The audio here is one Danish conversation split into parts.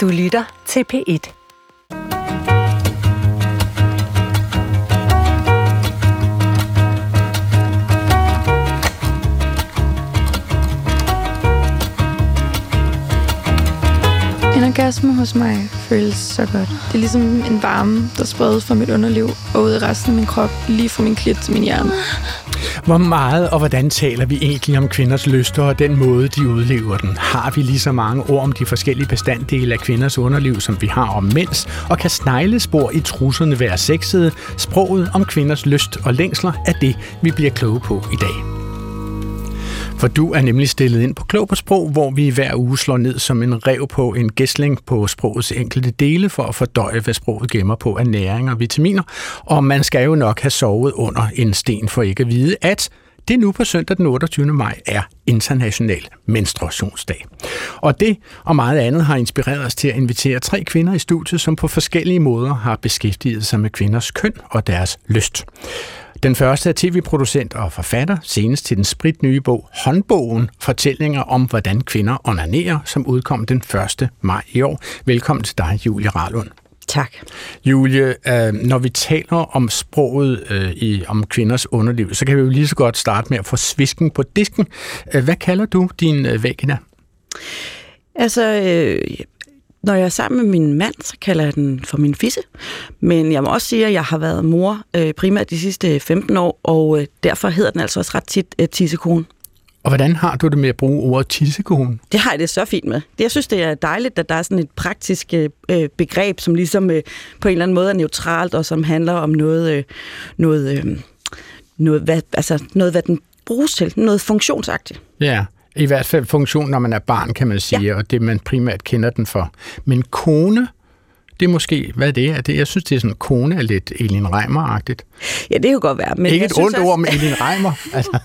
Du lytter til P1. En orgasme hos mig føles så godt. Det er ligesom en varme, der spredes fra mit underliv og ud i resten af min krop, lige fra min klit til min hjerne. Hvor meget og hvordan taler vi egentlig om kvinders lyster og den måde, de udlever den? Har vi lige så mange ord om de forskellige bestanddele af kvinders underliv, som vi har om mænds? Og kan sneglespor i trusserne være sexede? Sproget om kvinders lyst og længsler er det, vi bliver kloge på i dag. For du er nemlig stillet ind på Klog på Sprog, hvor vi hver uge slår ned som en rev på en gæstling på sprogets enkelte dele for at fordøje, hvad sproget gemmer på af næring og vitaminer. Og man skal jo nok have sovet under en sten for ikke at vide, at det nu på søndag den 28. maj er International Menstruationsdag. Og det og meget andet har inspireret os til at invitere tre kvinder i studiet, som på forskellige måder har beskæftiget sig med kvinders køn og deres lyst. Den første er tv-producent og forfatter, senest til den spritnye bog Håndbogen, fortællinger om, hvordan kvinder onanerer, som udkom den 1. maj i år. Velkommen til dig, Julie Rarlund. Tak. Julie, øh, når vi taler om sproget øh, i, om kvinders underliv, så kan vi jo lige så godt starte med at få svisken på disken. Øh, hvad kalder du din øh, vagina? Altså, øh, når jeg er sammen med min mand, så kalder jeg den for min fisse. Men jeg må også sige, at jeg har været mor øh, primært de sidste 15 år, og øh, derfor hedder den altså også ret tit øh, tissekone. Og hvordan har du det med at bruge ordet tissekone? Det har jeg det så fint med. Det, jeg synes, det er dejligt, at der er sådan et praktisk øh, begreb, som ligesom øh, på en eller anden måde er neutralt, og som handler om noget, øh, noget, øh, noget, hvad, altså noget, hvad den bruges til. Noget funktionsagtigt. Ja, i hvert fald funktion, når man er barn, kan man sige, ja. og det man primært kender den for. Men kone, det er måske, hvad det er. Det, jeg synes, det er sådan, kone er lidt Elin Reimer-agtigt. Ja, det kan godt være. Men Ikke et ondt ord om Elin Reimer. Altså.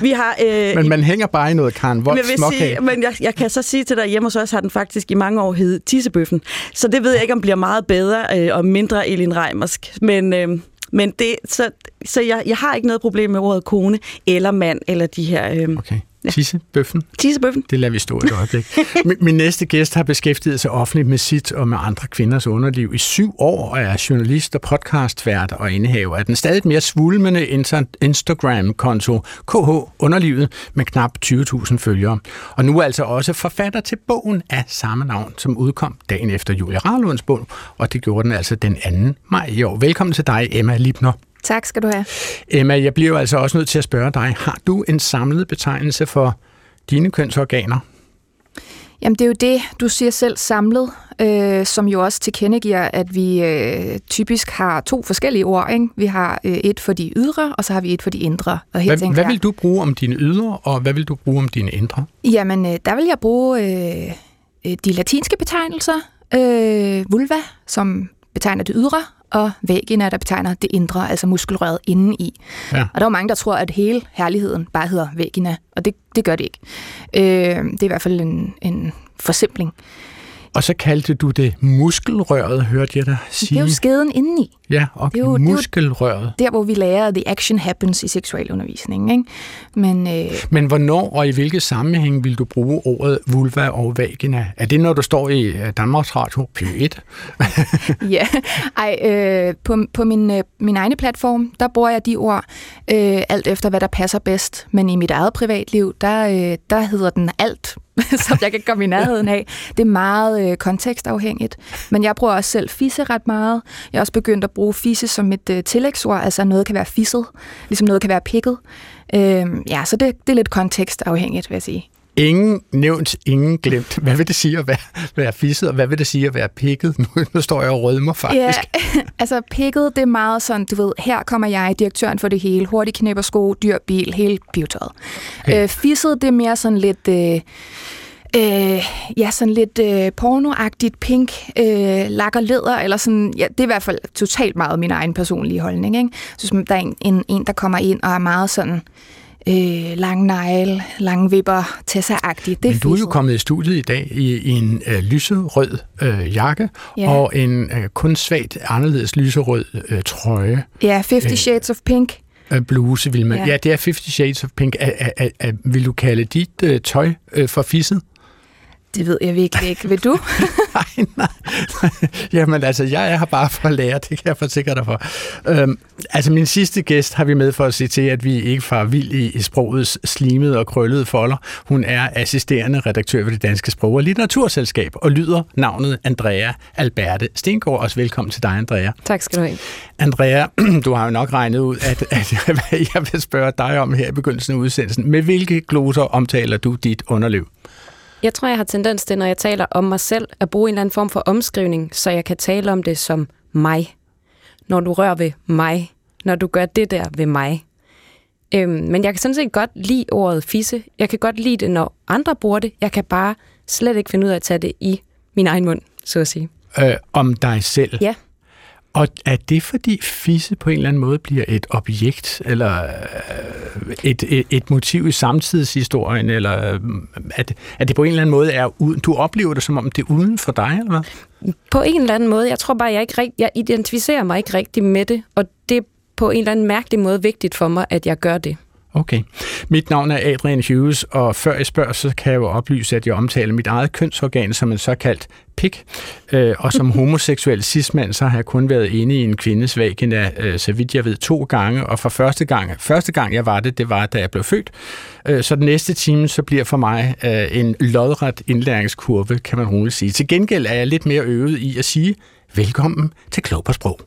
Vi har, øh, Men man hænger bare i noget Karen men Vold jeg, sige, men jeg, jeg kan så sige til dig, hjemme hos os har den faktisk i mange år hed Tissebøffen. Så det ved jeg ikke, om bliver meget bedre øh, og mindre Elin Reimersk. Men, øh, men det, så, så jeg, jeg har ikke noget problem med ordet kone eller mand eller de her... Øh, Okay. Tissebøffen. Tissebøffen. Det lader vi stå et øjeblik. Min- Min næste gæst har beskæftiget sig offentligt med sit og med andre kvinders underliv i syv år og er journalist og podcastvært og indehaver af den stadig mere svulmende Instagram-konto KH Underlivet med knap 20.000 følgere. Og nu er altså også forfatter til bogen af samme navn, som udkom dagen efter Julia Rarlunds bog, og det gjorde den altså den 2. maj i år. Velkommen til dig, Emma Lipner. Tak skal du have. Emma, jeg bliver jo altså også nødt til at spørge dig, har du en samlet betegnelse for dine kønsorganer? Jamen, det er jo det, du siger selv samlet, øh, som jo også tilkendegiver, at vi øh, typisk har to forskellige ord. Ikke? Vi har øh, et for de ydre, og så har vi et for de indre. Og her Hvad, tænker hvad vil du bruge om dine ydre, og hvad vil du bruge om dine indre? Jamen, øh, der vil jeg bruge øh, øh, de latinske betegnelser. Øh, vulva, som betegner det ydre, og vagina, der betegner det indre, altså muskelrøret indeni. Ja. Og der er mange, der tror, at hele herligheden bare hedder vagina, og det, det gør det ikke. Øh, det er i hvert fald en, en forsimpling. Og så kaldte du det muskelrøret, hørte jeg dig Det er sige. jo skeden indeni. Ja, okay. det er jo- det er jo- muskelrøret. Der, hvor vi lærer, at the action happens i seksualundervisningen. Ikke? Men øh, Men hvornår og i hvilke sammenhæng vil du bruge ordet vulva og vagina? Er det, når du står i øh, Danmarks Radio P1? Ja, ej, øh, på, på min, øh, min egen platform, der bruger jeg de ord øh, alt efter, hvad der passer bedst. Men i mit eget privatliv, der, øh, der hedder den alt, som jeg kan komme i nærheden af. Det er meget øh, kontekstafhængigt. Men jeg bruger også selv fisse ret meget. Jeg er også begyndt at bruge fisse som et øh, tillægsord, altså noget kan være fisset, ligesom noget kan være pikket. Øh, ja, så det, det er lidt kontekstafhængigt, vil jeg sige. Ingen nævnt, ingen glemt. Hvad vil det sige at være, være fisset, og hvad vil det sige at være pikket? Nu, nu står jeg og rødmer faktisk. Ja, altså pikket, det er meget sådan, du ved, her kommer jeg, direktøren for det hele, hurtig knæpper sko, dyr bil, hele pivetøjet. Okay. Øh, fisset, det er mere sådan lidt... Øh, Øh, ja, sådan lidt øh, pornoagtigt pink, øh, lak og læder, eller sådan, ja, det er i hvert fald totalt meget min egen personlige holdning, ikke? Jeg synes, der er en, en, en, der kommer ind og er meget sådan, øh, lang negl, lange vipper, Tessa-agtigt. Det Men du er jo kommet i studiet i dag i, i en øh, lyserød øh, jakke Ja. og en øh, kun svagt anderledes lyserød øh, trøje. Ja, Fifty Øh. Shades of Pink. øh, bluse, vil man. Ja. Ja. ja, det er 50 Shades of Pink. Er, er, er, er, vil du kalde dit øh, tøj øh, for fisset? Det ved jeg virkelig ikke. Vil du? nej, nej. Jamen altså, jeg er her bare for at lære, det kan jeg forsikre dig for. Øhm, altså, min sidste gæst har vi med for at sige til, at vi ikke far vild i, i sprogets slimede og krøllede folder. Hun er assisterende redaktør ved det Danske Sprog- og Litteraturselskab og lyder navnet Andrea Alberte Stengård. Også velkommen til dig, Andrea. Tak skal du have. Andrea, du har jo nok regnet ud, at, at jeg vil spørge dig om her i begyndelsen af udsendelsen. Med hvilke gloser omtaler du dit underliv? Jeg tror, jeg har tendens til, når jeg taler om mig selv, at bruge en eller anden form for omskrivning, så jeg kan tale om det som mig. Når du rører ved mig. Når du gør det der ved mig. Øhm, men jeg kan sådan set godt lide ordet fisse. Jeg kan godt lide det, når andre bruger det. Jeg kan bare slet ikke finde ud af at tage det i min egen mund, så at sige. Øh, om dig selv? Ja. Og er det fordi fisse på en eller anden måde bliver et objekt, eller øh, et, et, et motiv i samtidshistorien, eller øh, at, at det på en eller anden måde er uden, du oplever det som om det er uden for dig, eller hvad? På en eller anden måde. Jeg tror bare, jeg ikke rigt, jeg identificerer mig ikke rigtig med det, og det er på en eller anden mærkelig måde vigtigt for mig, at jeg gør det. Okay. Mit navn er Adrian Hughes, og før jeg spørger, så kan jeg jo oplyse, at jeg omtaler mit eget kønsorgan som en såkaldt pik. Øh, og som homoseksuel cismand, så har jeg kun været inde i en kvindes vagina, øh, så vidt jeg ved, to gange. Og for første gang, første gang jeg var det, det var, da jeg blev født. Øh, så den næste time, så bliver for mig en lodret indlæringskurve, kan man roligt sige. Til gengæld er jeg lidt mere øvet i at sige, velkommen til Klog på Sprog.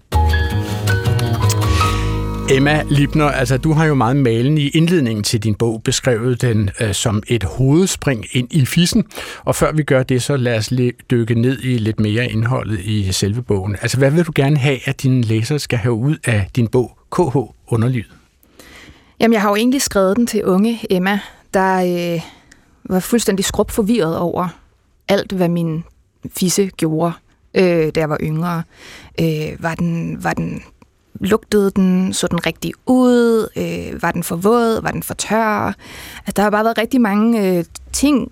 Emma Libner, altså du har jo meget malen i indledningen til din bog beskrevet den øh, som et hovedspring ind i fissen. Og før vi gør det, så lad os dykke ned i lidt mere indholdet i selve bogen. Altså hvad vil du gerne have, at dine læsere skal have ud af din bog KH Underlivet? Jamen jeg har jo egentlig skrevet den til unge Emma, der øh, var fuldstændig skrub forvirret over alt, hvad min fisse gjorde, øh, da jeg var yngre. Øh, var, den, var den lugtede den, så den rigtig ud, øh, var den for våd, var den for tør. Altså, der har bare været rigtig mange øh, ting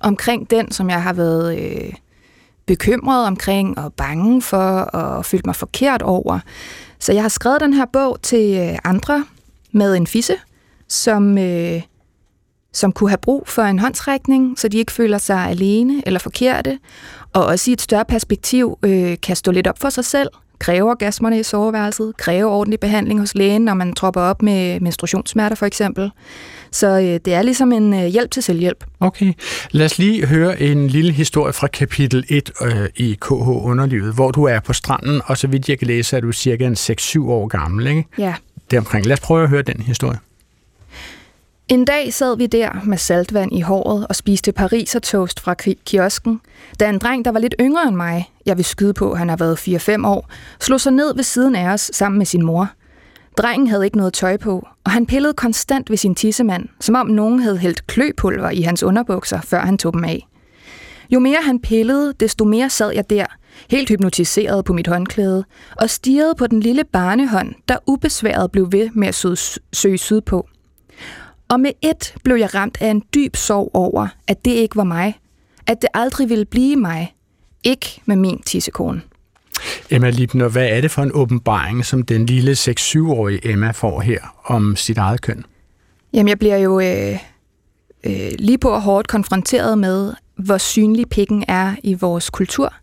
omkring den, som jeg har været øh, bekymret omkring og bange for og følt mig forkert over. Så jeg har skrevet den her bog til øh, andre med en fisse, som, øh, som kunne have brug for en håndsrækning, så de ikke føler sig alene eller forkerte, og også i et større perspektiv øh, kan stå lidt op for sig selv, kræve orgasmerne i soveværelset, kræve ordentlig behandling hos lægen, når man tropper op med menstruationssmerter for eksempel. Så øh, det er ligesom en øh, hjælp til selvhjælp. Okay. Lad os lige høre en lille historie fra kapitel 1 øh, i KH Underlivet, hvor du er på stranden, og så vidt jeg kan læse, er du cirka en 6-7 år gammel, ikke? Ja. Deromkring. Lad os prøve at høre den historie. En dag sad vi der med saltvand i håret og spiste pariser toast fra kiosken, da en dreng, der var lidt yngre end mig, jeg vil skyde på, han har været 4-5 år, slog sig ned ved siden af os sammen med sin mor. Drengen havde ikke noget tøj på, og han pillede konstant ved sin tissemand, som om nogen havde hældt kløpulver i hans underbukser, før han tog dem af. Jo mere han pillede, desto mere sad jeg der, helt hypnotiseret på mit håndklæde, og stirrede på den lille barnehånd, der ubesværet blev ved med at søge sydpå. Og med et blev jeg ramt af en dyb sorg over, at det ikke var mig. At det aldrig ville blive mig. Ikke med min tissekone. Emma Libner, hvad er det for en åbenbaring, som den lille 6-7-årige Emma får her om sit eget køn? Jamen, jeg bliver jo øh, øh, lige på og hårdt konfronteret med, hvor synlig pikken er i vores kultur.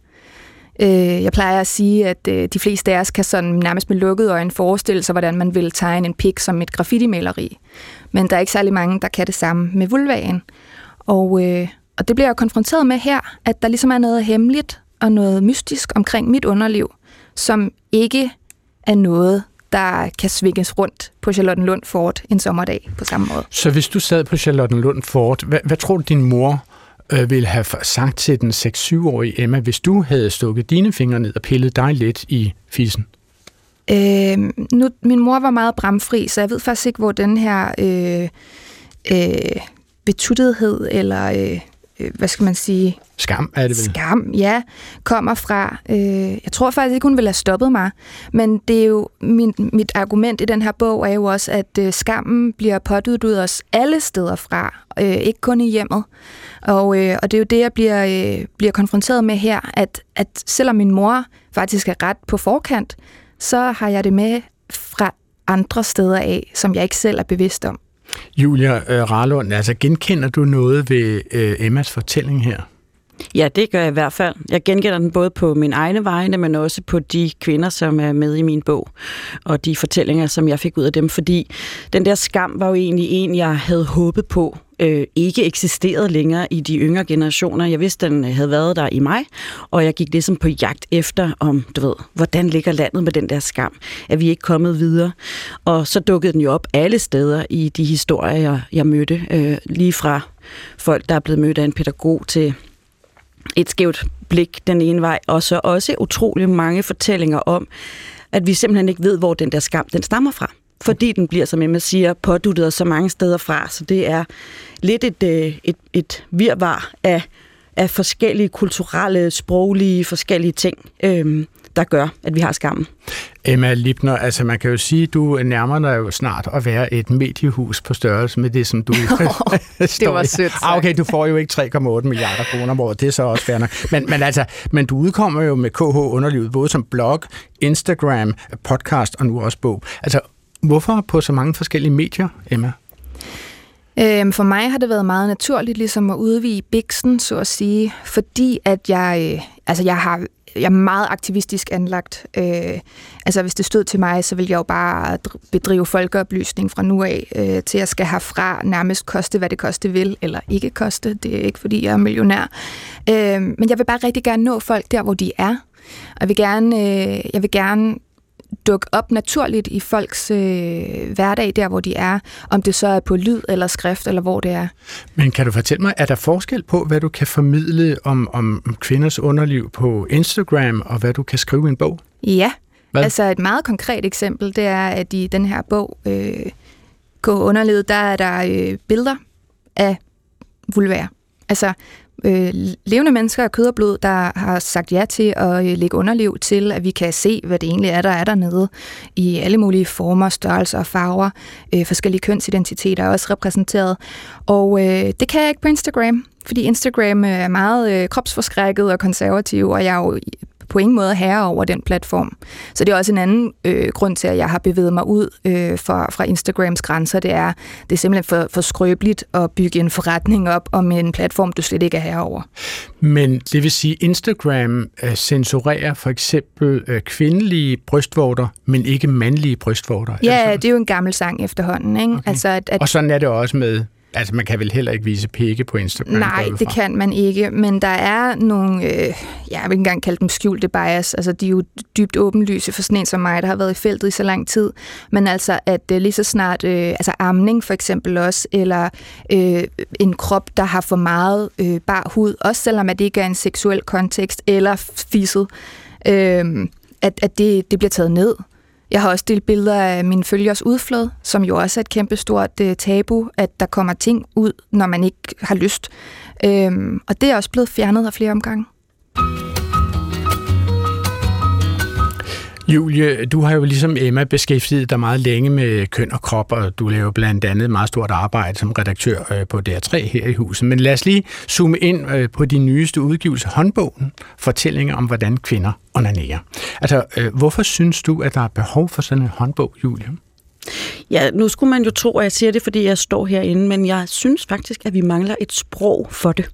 Øh, jeg plejer at sige, at øh, de fleste af os kan sådan nærmest med lukkede øjne forestille sig, hvordan man vil tegne en pik som et graffiti-maleri. Men der er ikke særlig mange, der kan det samme med vulvaen. Og, øh, og det bliver jeg konfronteret med her, at der ligesom er noget hemmeligt og noget mystisk omkring mit underliv, som ikke er noget, der kan svinges rundt på Charlottenlund Fort en sommerdag på samme måde. Så hvis du sad på Charlottenlund Fort, hvad, hvad tror du, din mor øh, ville have sagt til den 6-7-årige Emma, hvis du havde stukket dine fingre ned og pillet dig lidt i fissen? Øh, nu, min mor var meget bramfri, så jeg ved faktisk ikke, hvor den her øh, øh, betuttethed, eller øh, øh, hvad skal man sige? Skam er det vel? Skam, ja, kommer fra. Øh, jeg tror faktisk ikke, hun ville have stoppet mig, men det er jo min, mit argument i den her bog er jo også, at øh, skammen bliver påduttet os alle steder fra, øh, ikke kun i hjemmet. Og, øh, og det er jo det, jeg bliver, øh, bliver konfronteret med her, at, at selvom min mor faktisk er ret på forkant, så har jeg det med fra andre steder af, som jeg ikke selv er bevidst om. Julia øh, Rarlund, altså genkender du noget ved øh, Emmas fortælling her? Ja, det gør jeg i hvert fald. Jeg genkender den både på min egne vegne, men også på de kvinder, som er med i min bog, og de fortællinger, som jeg fik ud af dem, fordi den der skam var jo egentlig en, jeg havde håbet på øh, ikke eksisterede længere i de yngre generationer. Jeg vidste, den havde været der i mig, og jeg gik ligesom på jagt efter, om du ved, hvordan ligger landet med den der skam? at vi ikke kommet videre? Og så dukkede den jo op alle steder i de historier, jeg, jeg mødte, øh, lige fra folk, der er blevet mødt af en pædagog til et skævt blik den ene vej, og så også utrolig mange fortællinger om, at vi simpelthen ikke ved, hvor den der skam den stammer fra. Fordi den bliver, som Emma siger, påduttet så mange steder fra. Så det er lidt et, øh, et, et virvar af, af forskellige kulturelle, sproglige, forskellige ting, øhm, der gør, at vi har skammen. Emma Lipner, altså man kan jo sige, at du nærmer dig jo snart at være et mediehus på størrelse med det, som du oh, Det var sødt ah, Okay, du får jo ikke 3,8 milliarder kroner om året, det er så også færdig. Men, men altså, men du udkommer jo med KH Underlivet, både som blog, Instagram, podcast og nu også bog. Altså, hvorfor på så mange forskellige medier, Emma? Øhm, for mig har det været meget naturligt ligesom at udvige biksen, så at sige, fordi at jeg, øh, altså jeg har jeg er meget aktivistisk anlagt. Øh, altså hvis det stod til mig, så ville jeg jo bare bedrive folkeoplysning fra nu af, øh, til jeg skal herfra nærmest koste, hvad det koste vil, eller ikke koste. Det er ikke, fordi jeg er millionær. Øh, men jeg vil bare rigtig gerne nå folk der, hvor de er. Og jeg vil gerne, øh, jeg vil gerne dukke op naturligt i folks øh, hverdag, der hvor de er, om det så er på lyd eller skrift, eller hvor det er. Men kan du fortælle mig, er der forskel på, hvad du kan formidle om, om kvinders underliv på Instagram, og hvad du kan skrive i en bog? Ja, hvad? altså et meget konkret eksempel, det er, at i den her bog, øh, Gå underlivet, der er der øh, billeder af vulvær. Altså, øh, levende mennesker af kød og blod, der har sagt ja til at øh, lægge underliv til, at vi kan se, hvad det egentlig er, der er dernede i alle mulige former, størrelser og farver. Øh, forskellige kønsidentiteter er også repræsenteret. Og øh, det kan jeg ikke på Instagram, fordi Instagram er meget øh, kropsforskrækket og konservativ, og jeg er jo på ingen måde herre over den platform. Så det er også en anden øh, grund til, at jeg har bevæget mig ud øh, fra, fra Instagrams grænser. Det er, det er simpelthen for, for skrøbeligt at bygge en forretning op om en platform, du slet ikke er herre over. Men det vil sige, Instagram øh, censurerer for eksempel øh, kvindelige brystvorter, men ikke mandlige brystvorter? Ja, det er jo en gammel sang efterhånden. Ikke? Okay. Altså, at, at... Og sådan er det også med Altså, man kan vel heller ikke vise pikke på Instagram? Nej, det kan man ikke, men der er nogle, øh, jeg vil ikke engang kalde dem skjulte bias, altså de er jo dybt åbenlyse for sådan en som mig, der har været i feltet i så lang tid, men altså, at øh, lige så snart, øh, altså amning for eksempel også, eller øh, en krop, der har for meget øh, bar hud, også selvom at det ikke er en seksuel kontekst, eller fisset, øh, at, at det, det bliver taget ned. Jeg har også delt billeder af min følgers udflod, som jo også er et kæmpestort øh, tabu, at der kommer ting ud, når man ikke har lyst. Øhm, og det er også blevet fjernet af flere omgange. Julie, du har jo ligesom Emma beskæftiget dig meget længe med køn og krop, og du laver blandt andet meget stort arbejde som redaktør øh, på DR3 her i huset. Men lad os lige zoome ind øh, på din nyeste udgivelse, håndbogen, fortællinger om, hvordan kvinder onanerer. Altså, øh, hvorfor synes du, at der er behov for sådan en håndbog, Julie? Ja, nu skulle man jo tro, at jeg siger det, fordi jeg står herinde, men jeg synes faktisk, at vi mangler et sprog for det.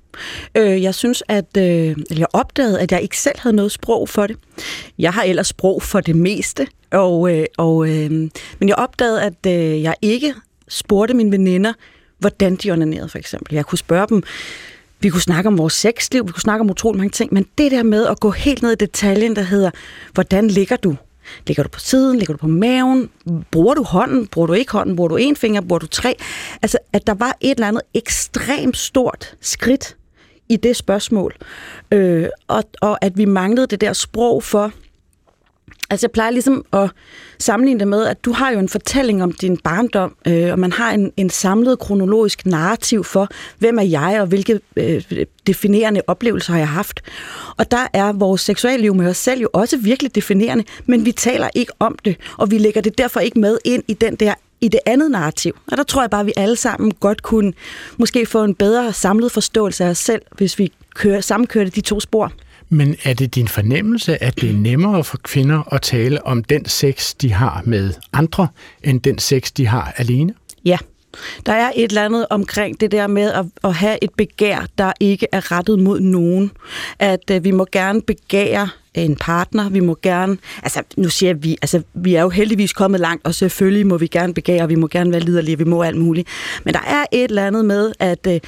Øh, jeg synes, at øh, eller jeg opdagede, at jeg ikke selv havde noget sprog for det. Jeg har ellers sprog for det meste, og, øh, og, øh, men jeg opdagede, at øh, jeg ikke spurgte mine veninder, hvordan de onanerede for eksempel. Jeg kunne spørge dem, vi kunne snakke om vores sexliv, vi kunne snakke om utrolig mange ting, men det der med at gå helt ned i detaljen, der hedder, hvordan ligger du? Ligger du på siden? Ligger du på maven? Bruger du hånden? Bruger du ikke hånden? Bruger du en finger? Bruger du tre? Altså, at der var et eller andet ekstremt stort skridt i det spørgsmål. Øh, og, og at vi manglede det der sprog for, Altså jeg plejer ligesom at sammenligne det med, at du har jo en fortælling om din barndom, øh, og man har en, en samlet kronologisk narrativ for, hvem er jeg, og hvilke øh, definerende oplevelser har jeg haft. Og der er vores seksualliv med os selv jo også virkelig definerende, men vi taler ikke om det, og vi lægger det derfor ikke med ind i den der i det andet narrativ. Og der tror jeg bare, at vi alle sammen godt kunne måske få en bedre samlet forståelse af os selv, hvis vi kører, sammenkørte de to spor. Men er det din fornemmelse, at det er nemmere for kvinder at tale om den sex, de har med andre, end den sex, de har alene? Ja, Der er et eller andet omkring det der med at, at have et begær, der ikke er rettet mod nogen. At uh, vi må gerne begære en partner, vi må gerne, altså nu siger vi, altså vi er jo heldigvis kommet langt, og selvfølgelig må vi gerne begære, vi må gerne være liderlige, vi må alt muligt. Men der er et eller andet med, at øh,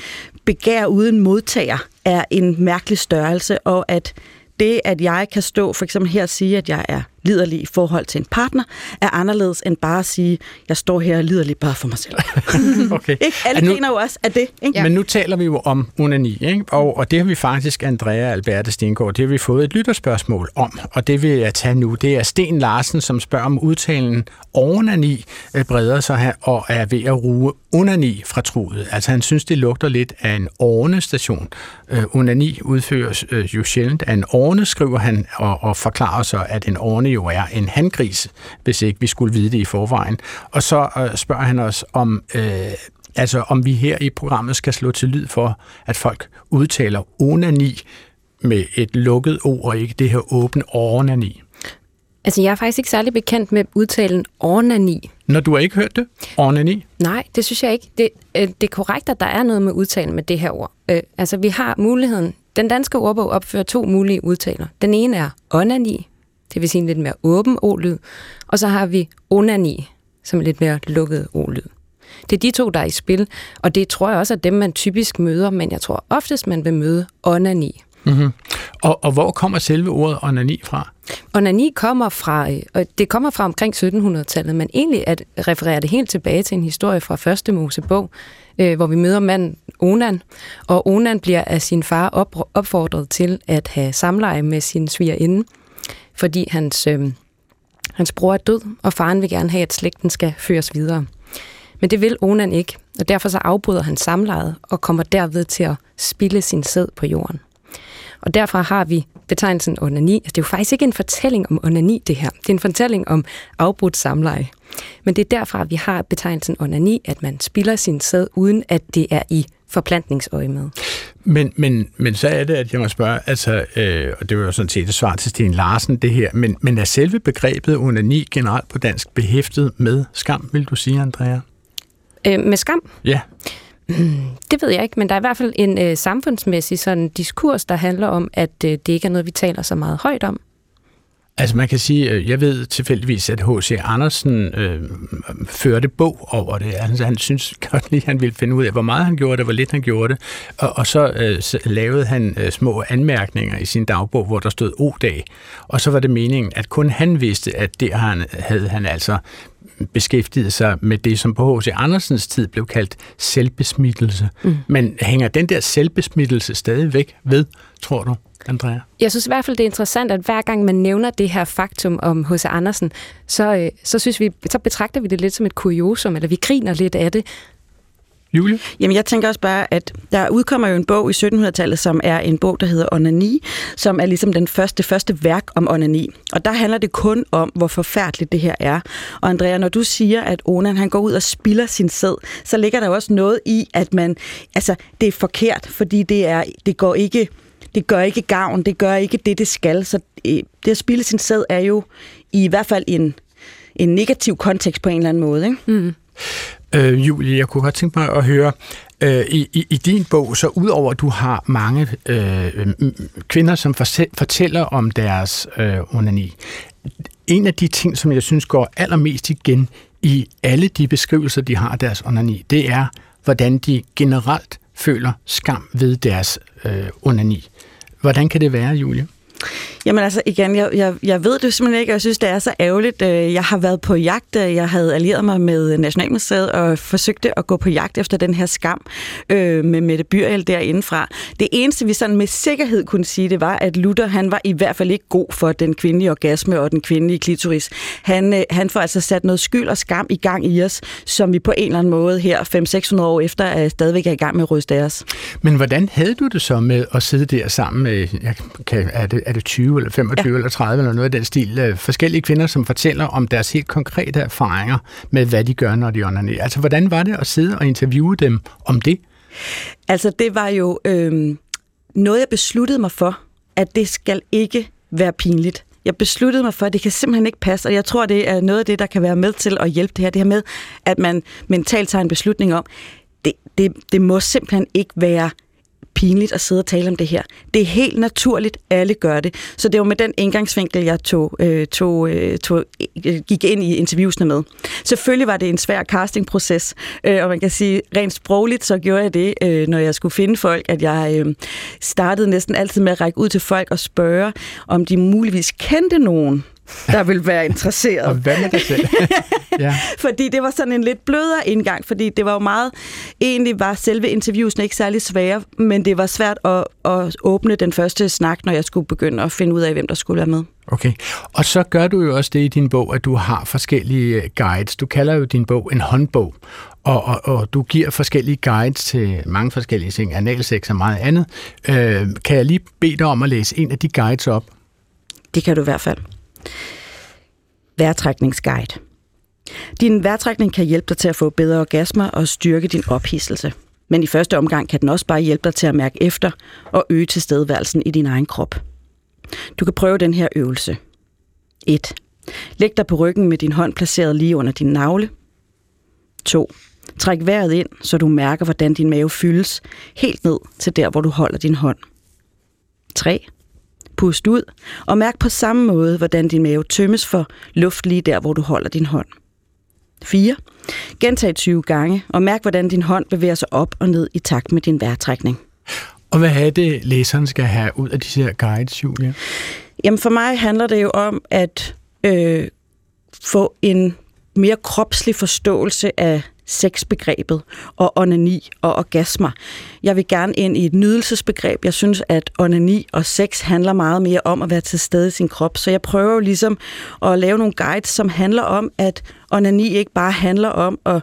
begær uden modtager er en mærkelig størrelse, og at det, at jeg kan stå for eksempel her og sige, at jeg er liderlig i forhold til en partner, er anderledes end bare at sige, jeg står her liderlig bare for mig selv. okay. ikke? Alle nu, griner jo også af det. Ikke? Ja. Men nu taler vi jo om onani, ikke? Og, og det har vi faktisk, Andrea Alberte Stengård, det har vi fået et lytterspørgsmål om, og det vil jeg tage nu. Det er Sten Larsen, som spørger om udtalen onani breder sig her og er ved at ruge onani fra truet. Altså han synes, det lugter lidt af en ornestation. Øh, onani udføres øh, jo sjældent af en orne, skriver han, og, og forklarer så, at en orne jo er en handgris, hvis ikke vi skulle vide det i forvejen. Og så øh, spørger han os om, øh, altså om vi her i programmet skal slå til lyd for, at folk udtaler onani med et lukket ord, og ikke det her åbne ornani. Altså, jeg er faktisk ikke særlig bekendt med udtalen ornani. Når du har ikke hørt det? Ornani? Nej, det synes jeg ikke. Det, øh, det er korrekt, at der er noget med udtalen med det her ord. Øh, altså, vi har muligheden. Den danske ordbog opfører to mulige udtaler. Den ene er onani, det vil sige en lidt mere åben o-lyd, og så har vi onani, som er lidt mere lukket o-lyd. Det er de to, der er i spil, og det tror jeg også er dem, man typisk møder, men jeg tror oftest, man vil møde onani. Mm-hmm. Og, og hvor kommer selve ordet onani fra? Onani kommer fra, øh, og det kommer fra omkring 1700-tallet, men egentlig at referere det helt tilbage til en historie fra første Mosebog, øh, hvor vi møder manden Onan, og Onan bliver af sin far op, opfordret til at have samleje med sin svigerinde, fordi hans, øh, hans bror er død, og faren vil gerne have, at slægten skal føres videre. Men det vil Onan ikke, og derfor så afbryder han samlejet og kommer derved til at spille sin sæd på jorden. Og derfor har vi betegnelsen onani. Altså, det er jo faktisk ikke en fortælling om onani, det her. Det er en fortælling om afbrudt samleje. Men det er derfra, vi har betegnelsen onani, at man spiller sin sæd, uden at det er i forplantningsøje med. Men, men, men så er det, at jeg må spørge, altså, øh, og det var jo sådan set et svar til Sten Larsen, det her, men, men er selve begrebet onani generelt på dansk behæftet med skam, vil du sige, Andrea? Øh, med skam? Ja. Det ved jeg ikke, men der er i hvert fald en øh, samfundsmæssig sådan diskurs, der handler om, at øh, det ikke er noget, vi taler så meget højt om. Altså man kan sige, øh, jeg ved tilfældigvis, at H.C. Andersen øh, førte bog over det. Altså, han synes godt lige, han ville finde ud af, hvor meget han gjorde det, hvor lidt han gjorde det. Og, og så, øh, så lavede han øh, små anmærkninger i sin dagbog, hvor der stod O-dag. Og så var det meningen, at kun han vidste, at det han, havde han altså beskæftiget sig med det, som på H.C. Andersens tid blev kaldt selvbesmittelse. Mm. Men hænger den der selvbesmittelse stadigvæk ved, tror du? Andrea? Jeg synes i hvert fald, det er interessant, at hver gang man nævner det her faktum om H.C. Andersen, så, øh, så, synes vi, så betragter vi det lidt som et kuriosum, eller vi griner lidt af det. Julie? Jamen, jeg tænker også bare, at der udkommer jo en bog i 1700-tallet, som er en bog, der hedder Onani, som er ligesom den første, første værk om onani. Og der handler det kun om, hvor forfærdeligt det her er. Og Andrea, når du siger, at Onan han går ud og spiller sin sæd, så ligger der også noget i, at man, altså, det er forkert, fordi det, er, det går ikke det gør ikke gavn, det gør ikke det, det skal. Så øh, det at spille sin sæd er jo i hvert fald en, en negativ kontekst på en eller anden måde. Ikke? Mm. Øh, Julie, jeg kunne godt tænke mig at høre, øh, i, i, i din bog, så udover at du har mange øh, kvinder, som fortæller om deres øh, onani, en af de ting, som jeg synes går allermest igen i alle de beskrivelser, de har af deres onani, det er, hvordan de generelt føler skam ved deres øh, onani. Hvordan kan det være, Julie? Jamen altså igen, jeg, jeg, jeg ved det simpelthen ikke, og jeg synes, det er så ærgerligt. Øh, jeg har været på jagt, øh, jeg havde allieret mig med Nationalmuseet og forsøgte at gå på jagt efter den her skam øh, med Mette Byrhjel derindefra. Det eneste, vi sådan med sikkerhed kunne sige, det var, at Luther, han var i hvert fald ikke god for den kvindelige orgasme og den kvindelige klitoris. Han, øh, han får altså sat noget skyld og skam i gang i os, som vi på en eller anden måde her 500-600 år efter er stadigvæk er i gang med at ryste af os. Men hvordan havde du det så med at sidde der sammen med, jeg kan, er, det, er det 20 eller 25 ja. eller 30 eller noget af den stil. Øh, forskellige kvinder, som fortæller om deres helt konkrete erfaringer med, hvad de gør, når de onanerer. Altså, hvordan var det at sidde og interviewe dem om det? Altså, det var jo øh, noget, jeg besluttede mig for, at det skal ikke være pinligt. Jeg besluttede mig for, at det kan simpelthen ikke passe, og jeg tror, det er noget af det, der kan være med til at hjælpe det her. Det her med, at man mentalt tager en beslutning om, det, det, det må simpelthen ikke være pinligt at sidde og tale om det her. Det er helt naturligt, alle gør det. Så det var med den indgangsvinkel, jeg tog, øh, tog, øh, tog, øh, gik ind i interviewsene med. Selvfølgelig var det en svær castingproces, øh, og man kan sige, rent sprogligt, så gjorde jeg det, øh, når jeg skulle finde folk, at jeg øh, startede næsten altid med at række ud til folk og spørge, om de muligvis kendte nogen, der vil være interesseret. og hvad med dig selv? ja. Fordi det var sådan en lidt blødere indgang, fordi det var jo meget, egentlig var selve interviewsene ikke særlig svære, men det var svært at, at åbne den første snak, når jeg skulle begynde at finde ud af, hvem der skulle være med. Okay, og så gør du jo også det i din bog, at du har forskellige øh, guides. Du kalder jo din bog en håndbog, og, og, og du giver forskellige guides til mange forskellige ting, analsex og meget andet. Øh, kan jeg lige bede dig om at læse en af de guides op? Det kan du i hvert fald. Værtrækningsguide. Din værtrækning kan hjælpe dig til at få bedre orgasmer og styrke din ophidselse. Men i første omgang kan den også bare hjælpe dig til at mærke efter og øge tilstedeværelsen i din egen krop. Du kan prøve den her øvelse. 1. Læg dig på ryggen med din hånd placeret lige under din navle. 2. Træk vejret ind, så du mærker, hvordan din mave fyldes, helt ned til der, hvor du holder din hånd. 3. Pust ud, og mærk på samme måde, hvordan din mave tømmes for luft lige der, hvor du holder din hånd. 4. Gentag 20 gange, og mærk, hvordan din hånd bevæger sig op og ned i takt med din vejrtrækning. Og hvad er det, læseren skal have ud af disse her guides, Julia? Jamen for mig handler det jo om at øh, få en mere kropslig forståelse af sexbegrebet og onani og orgasmer. Jeg vil gerne ind i et nydelsesbegreb. Jeg synes, at onani og sex handler meget mere om at være til stede i sin krop. Så jeg prøver jo ligesom at lave nogle guides, som handler om, at onani ikke bare handler om at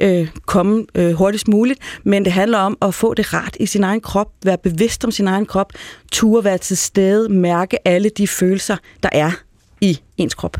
øh, komme øh, hurtigst muligt, men det handler om at få det ret i sin egen krop, være bevidst om sin egen krop, ture være til stede, mærke alle de følelser, der er i ens krop.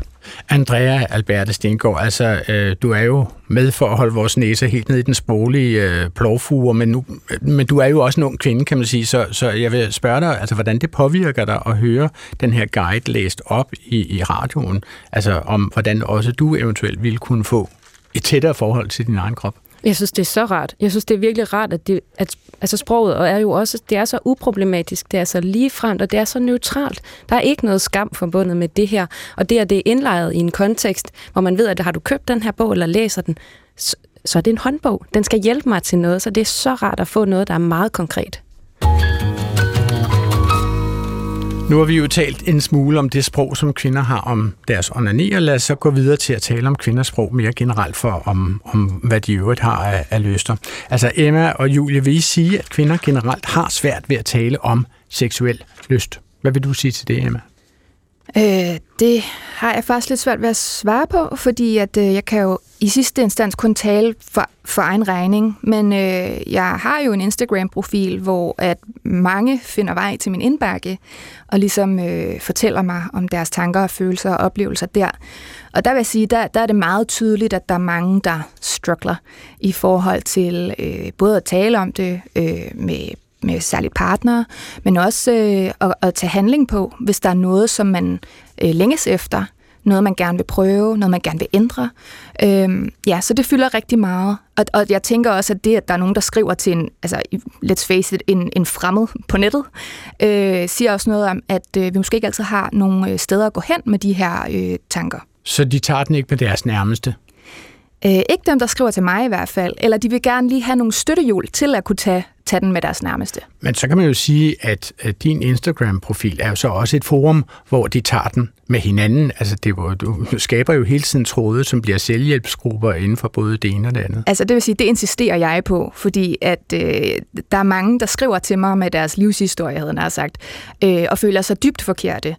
Andrea Alberte Stengård, altså øh, du er jo med for at holde vores næse helt ned i den sproglige øh, plovfuger, men, nu, men du er jo også en ung kvinde, kan man sige, så, så jeg vil spørge dig, altså, hvordan det påvirker dig at høre den her guide læst op i, i radioen, altså om hvordan også du eventuelt ville kunne få et tættere forhold til din egen krop. Jeg synes, det er så rart. Jeg synes, det er virkelig rart, at, det, at altså sproget og er jo også, det er så uproblematisk, det er så ligefremt, og det er så neutralt. Der er ikke noget skam forbundet med det her. Og det, at det er indlejret i en kontekst, hvor man ved, at har du købt den her bog, eller læser den, så, så er det en håndbog. Den skal hjælpe mig til noget, så det er så rart at få noget, der er meget konkret. Nu har vi jo talt en smule om det sprog, som kvinder har om deres onani, og lad os så gå videre til at tale om kvinders sprog mere generelt for, om, om hvad de øvrigt har af, af lyster. Altså Emma og Julie, vil I sige, at kvinder generelt har svært ved at tale om seksuel lyst? Hvad vil du sige til det, Emma? Øh, det har jeg faktisk lidt svært ved at svare på, fordi at øh, jeg kan jo i sidste instans kun tale for, for egen regning, men øh, jeg har jo en Instagram-profil, hvor at mange finder vej til min indbakke og ligesom øh, fortæller mig om deres tanker og følelser og oplevelser der. Og der vil jeg sige, der, der er det meget tydeligt, at der er mange, der struggler i forhold til øh, både at tale om det øh, med med særligt partnere, men også øh, at, at tage handling på, hvis der er noget, som man øh, længes efter, noget man gerne vil prøve, noget man gerne vil ændre. Øhm, ja, så det fylder rigtig meget. Og, og jeg tænker også, at det, at der er nogen, der skriver til en, altså let's face it, en, en fremmed på nettet, øh, siger også noget om, at øh, vi måske ikke altid har nogle øh, steder at gå hen med de her øh, tanker. Så de tager den ikke med deres nærmeste? Øh, ikke dem, der skriver til mig i hvert fald. Eller de vil gerne lige have nogle støttehjul til at kunne tage, tage den med deres nærmeste. Men så kan man jo sige, at, at din Instagram-profil er jo så også et forum, hvor de tager den med hinanden. Altså, det, hvor du skaber jo hele tiden tråde, som bliver selvhjælpsgrupper inden for både det ene og det andet. Altså, det vil sige, det insisterer jeg på, fordi at øh, der er mange, der skriver til mig med deres livshistorie, havde jeg sagt, øh, og føler sig dybt forkerte.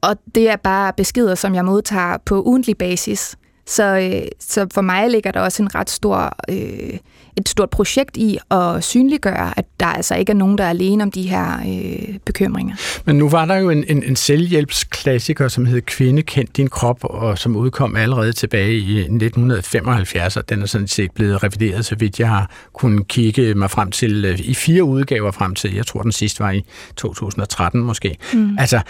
Og det er bare beskeder, som jeg modtager på ugentlig basis. Så, øh, så for mig ligger der også en ret stor øh, et stort projekt i at synliggøre, at der altså ikke er nogen, der er alene om de her øh, bekymringer. Men nu var der jo en, en, en selvhjælpsklassiker, som hed Kvinde kendt din krop, og som udkom allerede tilbage i 1975, og den er sådan set blevet revideret, så vidt jeg har kunnet kigge mig frem til øh, i fire udgaver frem til, jeg tror den sidste var i 2013 måske. Mm. Altså,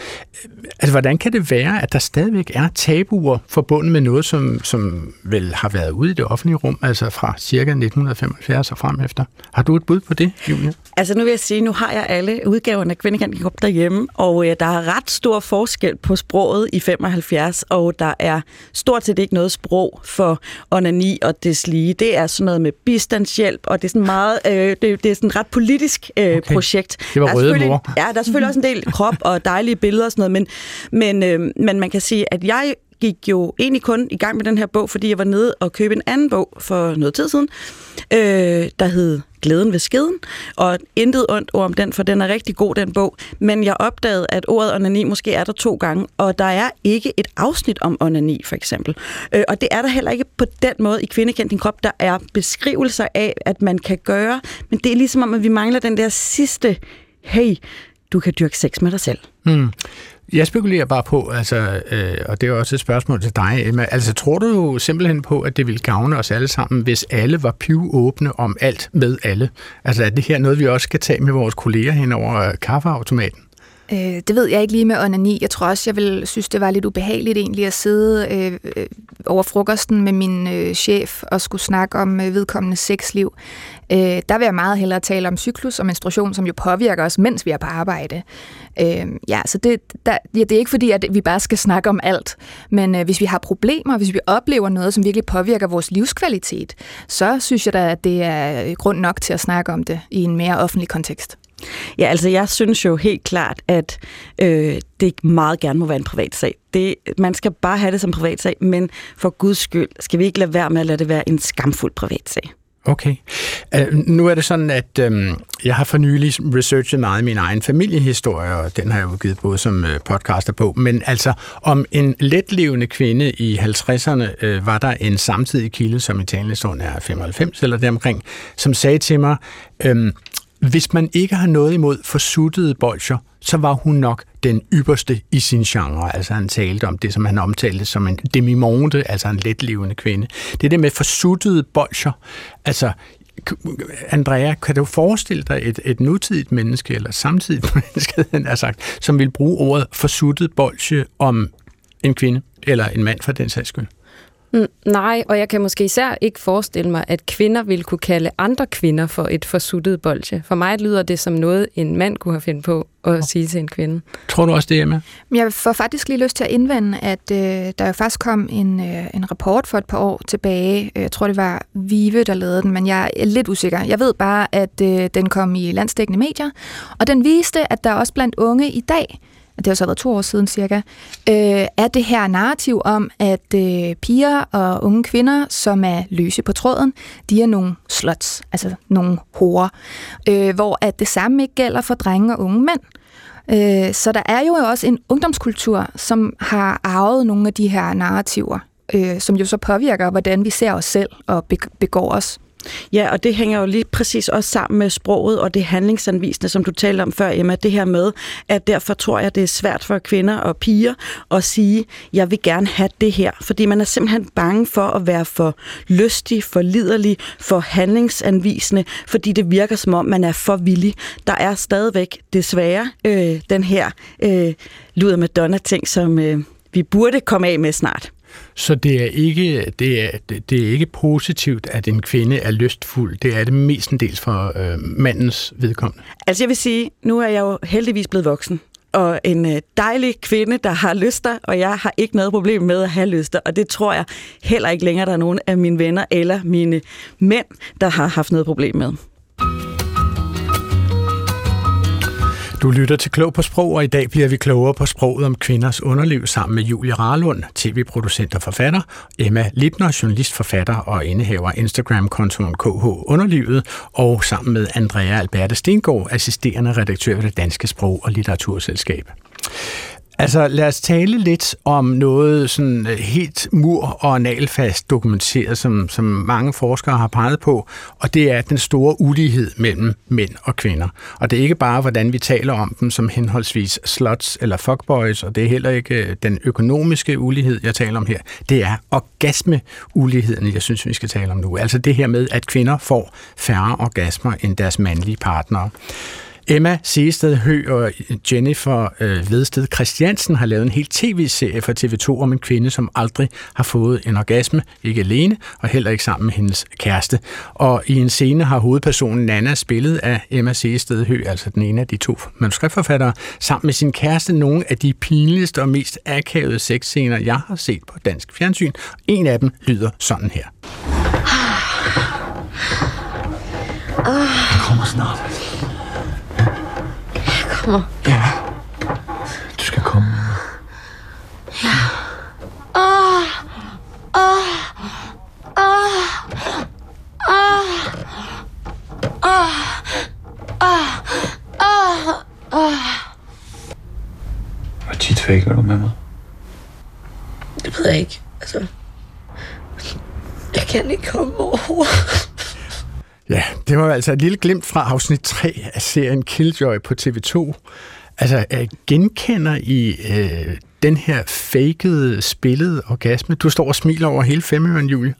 altså, hvordan kan det være, at der stadigvæk er tabuer forbundet med noget, som, som vel har været ude i det offentlige rum, altså fra cirka 1975 og frem efter? Har du et bud på det, Julia? Altså nu vil jeg sige, nu har jeg alle udgaverne af Kvindekamp op derhjemme, og øh, der er ret stor forskel på sproget i 75, og der er stort set ikke noget sprog for onani og deslige. Det er sådan noget med bistandshjælp, og det er sådan meget, øh, det, det er sådan et ret politisk øh, okay. projekt. Det var røde mor. Ja, der er selvfølgelig også en del krop og dejlige billeder og sådan noget, men, men, øh, men man kan sige, at jeg gik jo egentlig kun i gang med den her bog, fordi jeg var nede og købe en anden bog for noget tid siden, øh, der hed Glæden ved skeden, og intet ondt ord om den, for den er rigtig god, den bog. Men jeg opdagede, at ordet onani måske er der to gange, og der er ikke et afsnit om onani, for eksempel. Øh, og det er der heller ikke på den måde i Kvindekendt din krop. Der er beskrivelser af, at man kan gøre, men det er ligesom om, at vi mangler den der sidste, hey, du kan dyrke sex med dig selv. Hmm. Jeg spekulerer bare på, altså, øh, og det er også et spørgsmål til dig, Emma, altså tror du jo simpelthen på, at det ville gavne os alle sammen, hvis alle var pivåbne om alt med alle? Altså er det her noget, vi også skal tage med vores kolleger hen over øh, kaffeautomaten? Øh, det ved jeg ikke lige med onani. Jeg tror også, jeg vil synes, det var lidt ubehageligt egentlig at sidde øh, øh over frokosten med min øh, chef og skulle snakke om øh, vedkommende sexliv. Øh, der vil jeg meget hellere tale om cyklus og menstruation, som jo påvirker os, mens vi er på arbejde. Øh, ja, så det, der, ja, det er ikke fordi, at vi bare skal snakke om alt, men øh, hvis vi har problemer, hvis vi oplever noget, som virkelig påvirker vores livskvalitet, så synes jeg da, at det er øh, grund nok til at snakke om det i en mere offentlig kontekst. Ja, altså jeg synes jo helt klart, at øh, det meget gerne må være en privat sag. Det, man skal bare have det som privat sag, men for guds skyld skal vi ikke lade være med at lade det være en skamfuld privat sag. Okay. Uh, nu er det sådan, at um, jeg har for nylig researchet meget min egen familiehistorie, og den har jeg udgivet både som uh, podcaster på. Men altså, om en letlevende kvinde i 50'erne uh, var der en samtidig kilde, som i talende er 95 eller deromkring, som sagde til mig, um, hvis man ikke har noget imod forsuttede bolcher, så var hun nok den ypperste i sin genre. Altså han talte om det, som han omtalte som en demimonde, altså en letlevende kvinde. Det der med forsuttede bolcher, altså Andrea, kan du forestille dig et, et nutidigt menneske, eller samtidigt menneske, han har sagt, som vil bruge ordet forsuttet bolsje om en kvinde, eller en mand for den sags skyld? Mm, nej, og jeg kan måske især ikke forestille mig, at kvinder vil kunne kalde andre kvinder for et forsuttet bolsje. For mig lyder det som noget, en mand kunne have fundet på at oh. sige til en kvinde. Tror du også det, Emma? Jeg får faktisk lige lyst til at indvende, at øh, der jo faktisk kom en, øh, en rapport for et par år tilbage. Jeg tror, det var Vive, der lavede den, men jeg er lidt usikker. Jeg ved bare, at øh, den kom i landsdækkende medier, og den viste, at der også blandt unge i dag det har så været to år siden cirka, øh, er det her narrativ om, at øh, piger og unge kvinder, som er løse på tråden, de er nogle slots, altså nogle horer, øh, hvor at det samme ikke gælder for drenge og unge mænd. Øh, så der er jo også en ungdomskultur, som har arvet nogle af de her narrativer, øh, som jo så påvirker, hvordan vi ser os selv og begår os. Ja, og det hænger jo lige præcis også sammen med sproget og det handlingsanvisende, som du talte om før, Emma. Det her med, at derfor tror jeg, det er svært for kvinder og piger at sige, jeg vil gerne have det her. Fordi man er simpelthen bange for at være for lystig, for liderlig, for handlingsanvisende, fordi det virker som om, man er for villig. Der er stadigvæk desværre øh, den her øh, luder Madonna-ting, som øh, vi burde komme af med snart. Så det er ikke det er, det er ikke positivt, at en kvinde er lystfuld. Det er det mestendels for øh, mandens vedkommende. Altså jeg vil sige, nu er jeg jo heldigvis blevet voksen og en øh, dejlig kvinde, der har lyster, og jeg har ikke noget problem med at have lyster, og det tror jeg heller ikke længere, der er nogen af mine venner eller mine mænd, der har haft noget problem med. Du lytter til Klog på Sprog, og i dag bliver vi klogere på sproget om kvinders underliv sammen med Julie Rarlund, tv-producent og forfatter, Emma Lipner, journalist, forfatter og indehaver Instagram-kontoen KH Underlivet, og sammen med Andrea Alberte Stengård, assisterende redaktør ved det Danske Sprog- og Litteraturselskab. Altså, lad os tale lidt om noget sådan øh, helt mur- og analfast dokumenteret, som, som mange forskere har peget på, og det er den store ulighed mellem mænd og kvinder. Og det er ikke bare, hvordan vi taler om dem som henholdsvis sluts eller fuckboys, og det er heller ikke øh, den økonomiske ulighed, jeg taler om her. Det er orgasmeuligheden, jeg synes, vi skal tale om nu. Altså det her med, at kvinder får færre orgasmer end deres mandlige partnere. Emma Seested Hø og Jennifer øh, Vedsted Christiansen har lavet en helt tv-serie for TV2 om en kvinde, som aldrig har fået en orgasme, ikke alene, og heller ikke sammen med hendes kæreste. Og i en scene har hovedpersonen Nana spillet af Emma Seested Hø, altså den ene af de to manuskriptforfattere, sammen med sin kæreste nogle af de pinligste og mest akavede sexscener, jeg har set på dansk fjernsyn. En af dem lyder sådan her. Det kommer snart. Kommer. Ja. Du skal komme. Hvor tit faker du med mig? Det ved jeg ikke. Altså, jeg kan ikke komme overhovedet. Ja, det var altså et lille glimt fra afsnit 3 af serien Killjoy på TV2. Altså, øh, genkender I øh, den her fakede, spillede orgasme? Du står og smiler over hele femøren, Julie.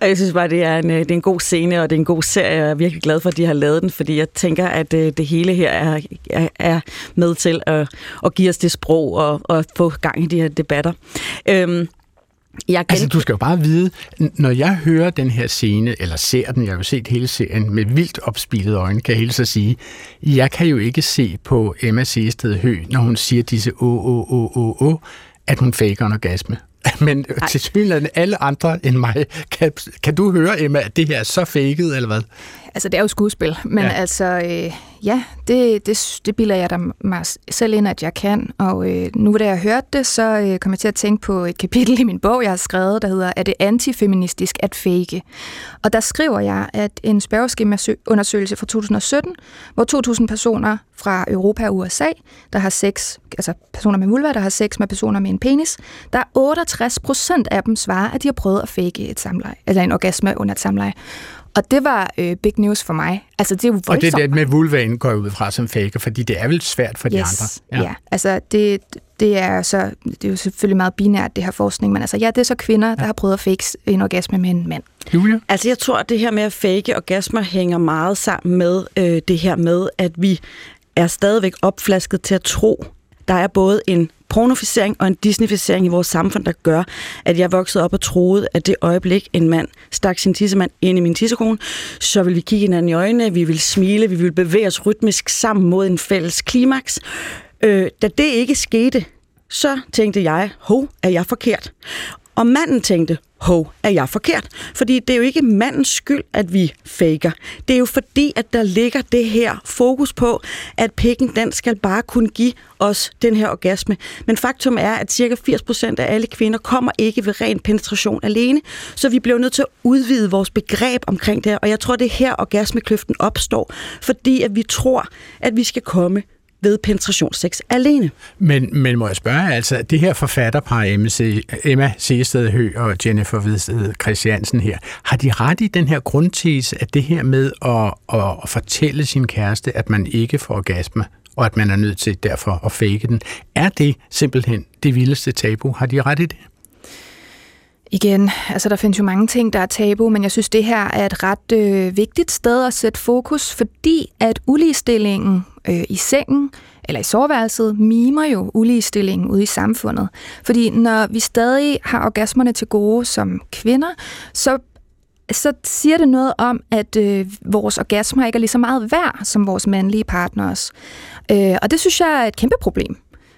Jeg synes bare, det er, en, øh, det er en god scene, og det er en god serie. Jeg er virkelig glad for, at de har lavet den, fordi jeg tænker, at øh, det hele her er, er, er med til at, at give os det sprog og, og få gang i de her debatter. Øhm, jeg kan... Altså, du skal jo bare vide, når jeg hører den her scene, eller ser den, jeg har jo set hele serien med vildt opspilede øjne, kan jeg hele så sige, jeg kan jo ikke se på Emma Seested Hø, når hun siger disse åh, åh, åh, åh, åh, at hun faker en orgasme. Men Nej. til synligheden alle andre end mig, kan, kan du høre, Emma, at det her er så faked, eller hvad? Altså, det er jo skuespil, men Ja. altså, øh, ja, det, det, det bilder jeg da mig selv ind, at jeg kan. Og øh, nu da jeg hørte det, så øh, kom jeg til at tænke på et kapitel i min bog, jeg har skrevet, der hedder Er det antifeministisk at fake? Og der skriver jeg, at en spørgeskemaundersøgelse fra 2017, hvor 2.000 personer fra Europa og USA, der har sex, altså personer med vulva, der har sex med personer med en penis, der er 68 procent af dem svarer, at de har prøvet at fake et samleje, eller en orgasme under et samleje. Og det var øh, big news for mig. Altså, det er jo Og det der med vulvaen går jeg ud fra som faker, fordi det er vel svært for de yes. andre. Ja. ja, altså det, det er så det er jo selvfølgelig meget binært, det her forskning, men altså ja, det er så kvinder, der har prøvet at fake en orgasme med en mand. Julia? Altså, jeg tror, at det her med at fake orgasmer hænger meget sammen med øh, det her med, at vi er stadigvæk opflasket til at tro, der er både en pornoficering og en disneyficering i vores samfund, der gør, at jeg voksede op og troede, at det øjeblik, en mand stak sin tissemand ind i min tissekone, så vil vi kigge hinanden i øjnene, vi vil smile, vi vil bevæge os rytmisk sammen mod en fælles klimaks. Øh, da det ikke skete, så tænkte jeg, hov, er jeg forkert? Og manden tænkte, hov, er jeg forkert? Fordi det er jo ikke mandens skyld, at vi faker. Det er jo fordi, at der ligger det her fokus på, at pikken, den skal bare kunne give os den her orgasme. Men faktum er, at cirka 80% af alle kvinder kommer ikke ved ren penetration alene, så vi bliver nødt til at udvide vores begreb omkring det her. Og jeg tror, det er her orgasmekløften opstår, fordi at vi tror, at vi skal komme ved penetrationsseks alene. Men, men må jeg spørge, altså det her forfatterpar Emma Emma Seested Hø og Jennifer Vedsted Christiansen her, har de ret i den her grundtese, at det her med at, at, at fortælle sin kæreste, at man ikke får orgasme, og at man er nødt til derfor at fake den, er det simpelthen det vildeste tabu? Har de ret i det? Igen, altså der findes jo mange ting, der er tabu, men jeg synes, det her er et ret øh, vigtigt sted at sætte fokus, fordi at uligestillingen øh, i sengen eller i soveværelset mimer jo uligestillingen ude i samfundet. Fordi når vi stadig har orgasmerne til gode som kvinder, så så siger det noget om, at øh, vores orgasmer ikke er lige så meget værd som vores mandlige partners. Øh, og det synes jeg er et kæmpe problem.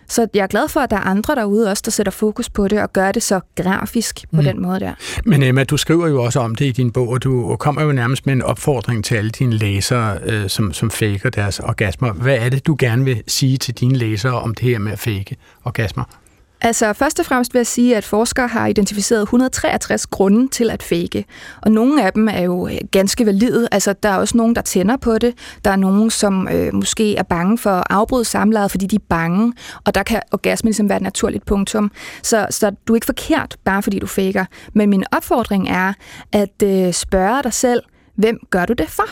Så jeg er glad for, at der er andre derude også, der sætter fokus på det og gør det så grafisk på mm. den måde der. Men Emma, du skriver jo også om det i din bog, og du kommer jo nærmest med en opfordring til alle dine læsere, øh, som, som faker deres orgasmer. Hvad er det, du gerne vil sige til dine læsere om det her med at fake orgasmer? Altså først og fremmest vil jeg sige, at forskere har identificeret 163 grunde til at fake. Og nogle af dem er jo øh, ganske valide. Altså der er også nogen, der tænder på det. Der er nogen, som øh, måske er bange for at afbryde samlejet, fordi de er bange. Og der kan orgasme ligesom være et naturligt punktum. Så, så du er ikke forkert, bare fordi du faker. Men min opfordring er at øh, spørge dig selv, hvem gør du det for?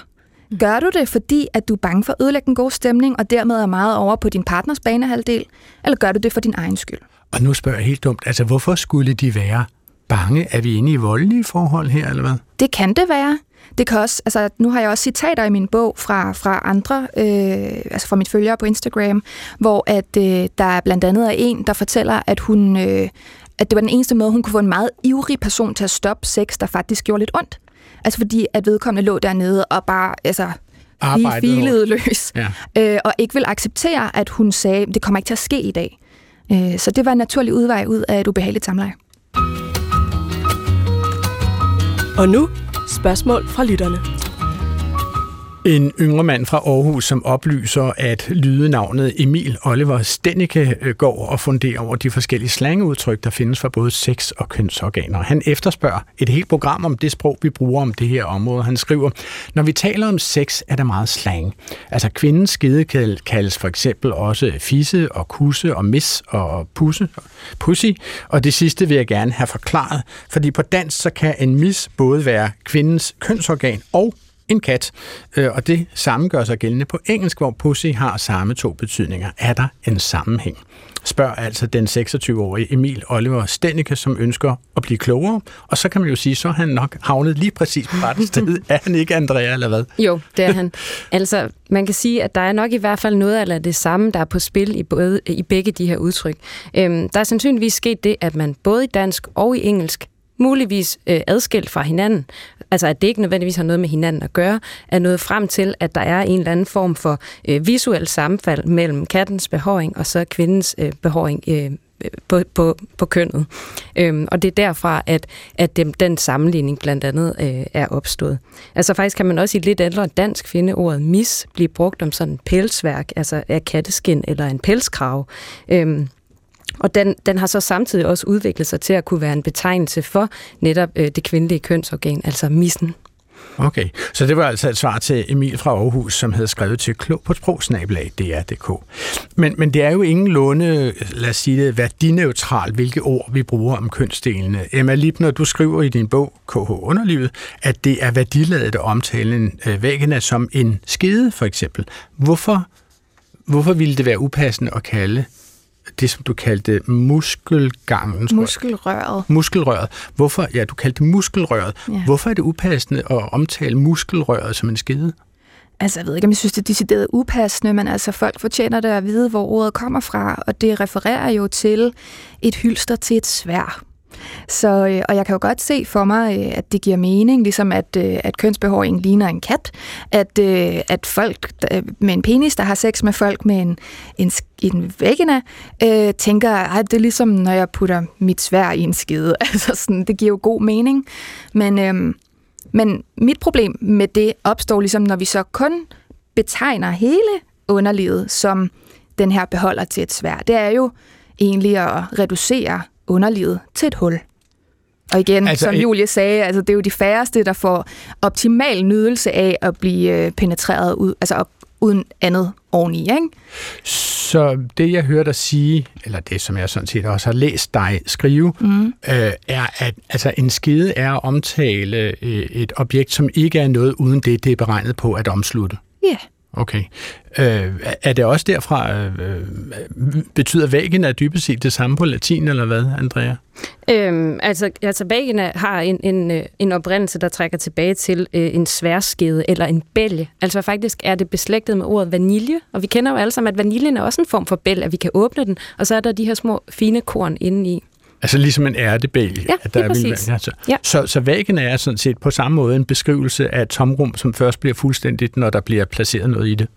Gør du det, fordi at du er bange for at ødelægge en god stemning, og dermed er meget over på din partners banehalvdel, eller gør du det for din egen skyld? Og nu spørger jeg helt dumt, altså hvorfor skulle de være bange? Er vi inde i voldelige forhold her, eller hvad? Det kan det være. Det kan også, altså, nu har jeg også citater i min bog fra, fra andre, øh, altså fra mit følgere på Instagram, hvor at øh, der blandt andet er en, der fortæller, at hun, øh, at det var den eneste måde, hun kunne få en meget ivrig person til at stoppe sex, der faktisk gjorde lidt ondt. Altså fordi, at vedkommende lå dernede og bare, altså, lige filede løs, ja. øh, og ikke vil acceptere, at hun sagde, det kommer ikke til at ske i dag. Øh, så det var en naturlig udvej ud af et ubehageligt samleje. Og nu spørgsmål fra lytterne. En yngre mand fra Aarhus, som oplyser, at lydenavnet Emil Oliver Stennike øh, går og funderer over de forskellige slangeudtryk, der findes for både sex og kønsorganer. Han efterspørger et helt program om det sprog, vi bruger om det her område. Han skriver, når vi taler om sex, er der meget slang. Altså kvindens skide kaldes for eksempel også fisse og kusse og mis og pusse, pussy. Og det sidste vil jeg gerne have forklaret, fordi på dansk så kan en mis både være kvindens kønsorgan og en kat. Øh, og det samme gør sig gældende på engelsk, hvor pussy har samme to betydninger. Er der en sammenhæng? Spørg altså den 26-årige Emil Oliver Stennike, som ønsker at blive klogere. Og så kan man jo sige, så har han nok havnet lige præcis på rette sted. er han ikke, Andrea, eller hvad? Jo, det er han. Altså, man kan sige, at der er nok i hvert fald noget af det samme, der er på spil i, både, i begge de her udtryk. Øhm, der er sandsynligvis sket det, at man både i dansk og i engelsk muligvis øh, adskilt fra hinanden, altså at det ikke nødvendigvis har noget med hinanden at gøre, er nået frem til, at der er en eller anden form for øh, visuel sammenfald mellem kattens behåring og så kvindens øh, behåring øh, på, på, på kønnet. Øhm, og det er derfra, at, at dem, den sammenligning blandt andet øh, er opstået. Altså faktisk kan man også i lidt ældre dansk finde ordet mis blive brugt om sådan en pelsværk, altså af katteskin eller en pelskrav. Øhm, og den, den har så samtidig også udviklet sig til at kunne være en betegnelse for netop øh, det kvindelige kønsorgan, altså missen. Okay, så det var altså et svar til Emil fra Aarhus, som havde skrevet til klog på sprogsnabelag DR.dk. Men, men det er jo ingen lunde, lad os sige det, værdineutral, hvilke ord vi bruger om kønsdelene. Emma Lipner, du skriver i din bog KH Underlivet, at det er værdiladet at omtale en øh, vagina som en skede, for eksempel. Hvorfor, hvorfor ville det være upassende at kalde det, som du kaldte muskelgangen. Muskelrøret. Muskelrøret. Hvorfor, ja, du kaldte det muskelrøret. Ja. Hvorfor er det upassende at omtale muskelrøret som en skede? Altså, jeg ved ikke, om jeg synes, det er decideret upassende, men altså, folk fortjener det at vide, hvor ordet kommer fra, og det refererer jo til et hylster til et svær. Så, øh, og jeg kan jo godt se for mig, øh, at det giver mening, ligesom at, øh, at kønsbehåring ligner en kat, at, øh, at folk øh, med en penis, der har sex med folk med en, en, en vagina, øh, tænker, at det er ligesom, når jeg putter mit svær i en skide. Altså sådan, det giver jo god mening. Men, øh, men mit problem med det opstår ligesom, når vi så kun betegner hele underlivet som den her beholder til et svær. Det er jo egentlig at reducere underlivet til et hul. Og igen, altså, som Julie sagde, altså, det er jo de færreste, der får optimal nydelse af at blive øh, penetreret ud, altså uden andet oveni, ikke? Så det, jeg hører dig sige, eller det, som jeg sådan set også har læst dig skrive, mm. øh, er, at altså, en skide er at omtale øh, et objekt, som ikke er noget uden det, det er beregnet på at omslutte. Ja. Yeah. Okay. Øh, er det også derfra, øh, betyder vagina dybest set det samme på latin, eller hvad, Andrea? Øhm, altså, altså vagina har en, en, øh, en oprindelse, der trækker tilbage til øh, en sværskede eller en bælge. Altså faktisk er det beslægtet med ordet vanilje, og vi kender jo alle sammen, at vaniljen er også en form for bælge, at vi kan åbne den, og så er der de her små fine korn inde i. Altså ligesom en ærtebælge. Ja, at der er præcis. Altså. Ja. Så, så væggen er sådan set på samme måde en beskrivelse af et tomrum, som først bliver fuldstændigt, når der bliver placeret noget i det.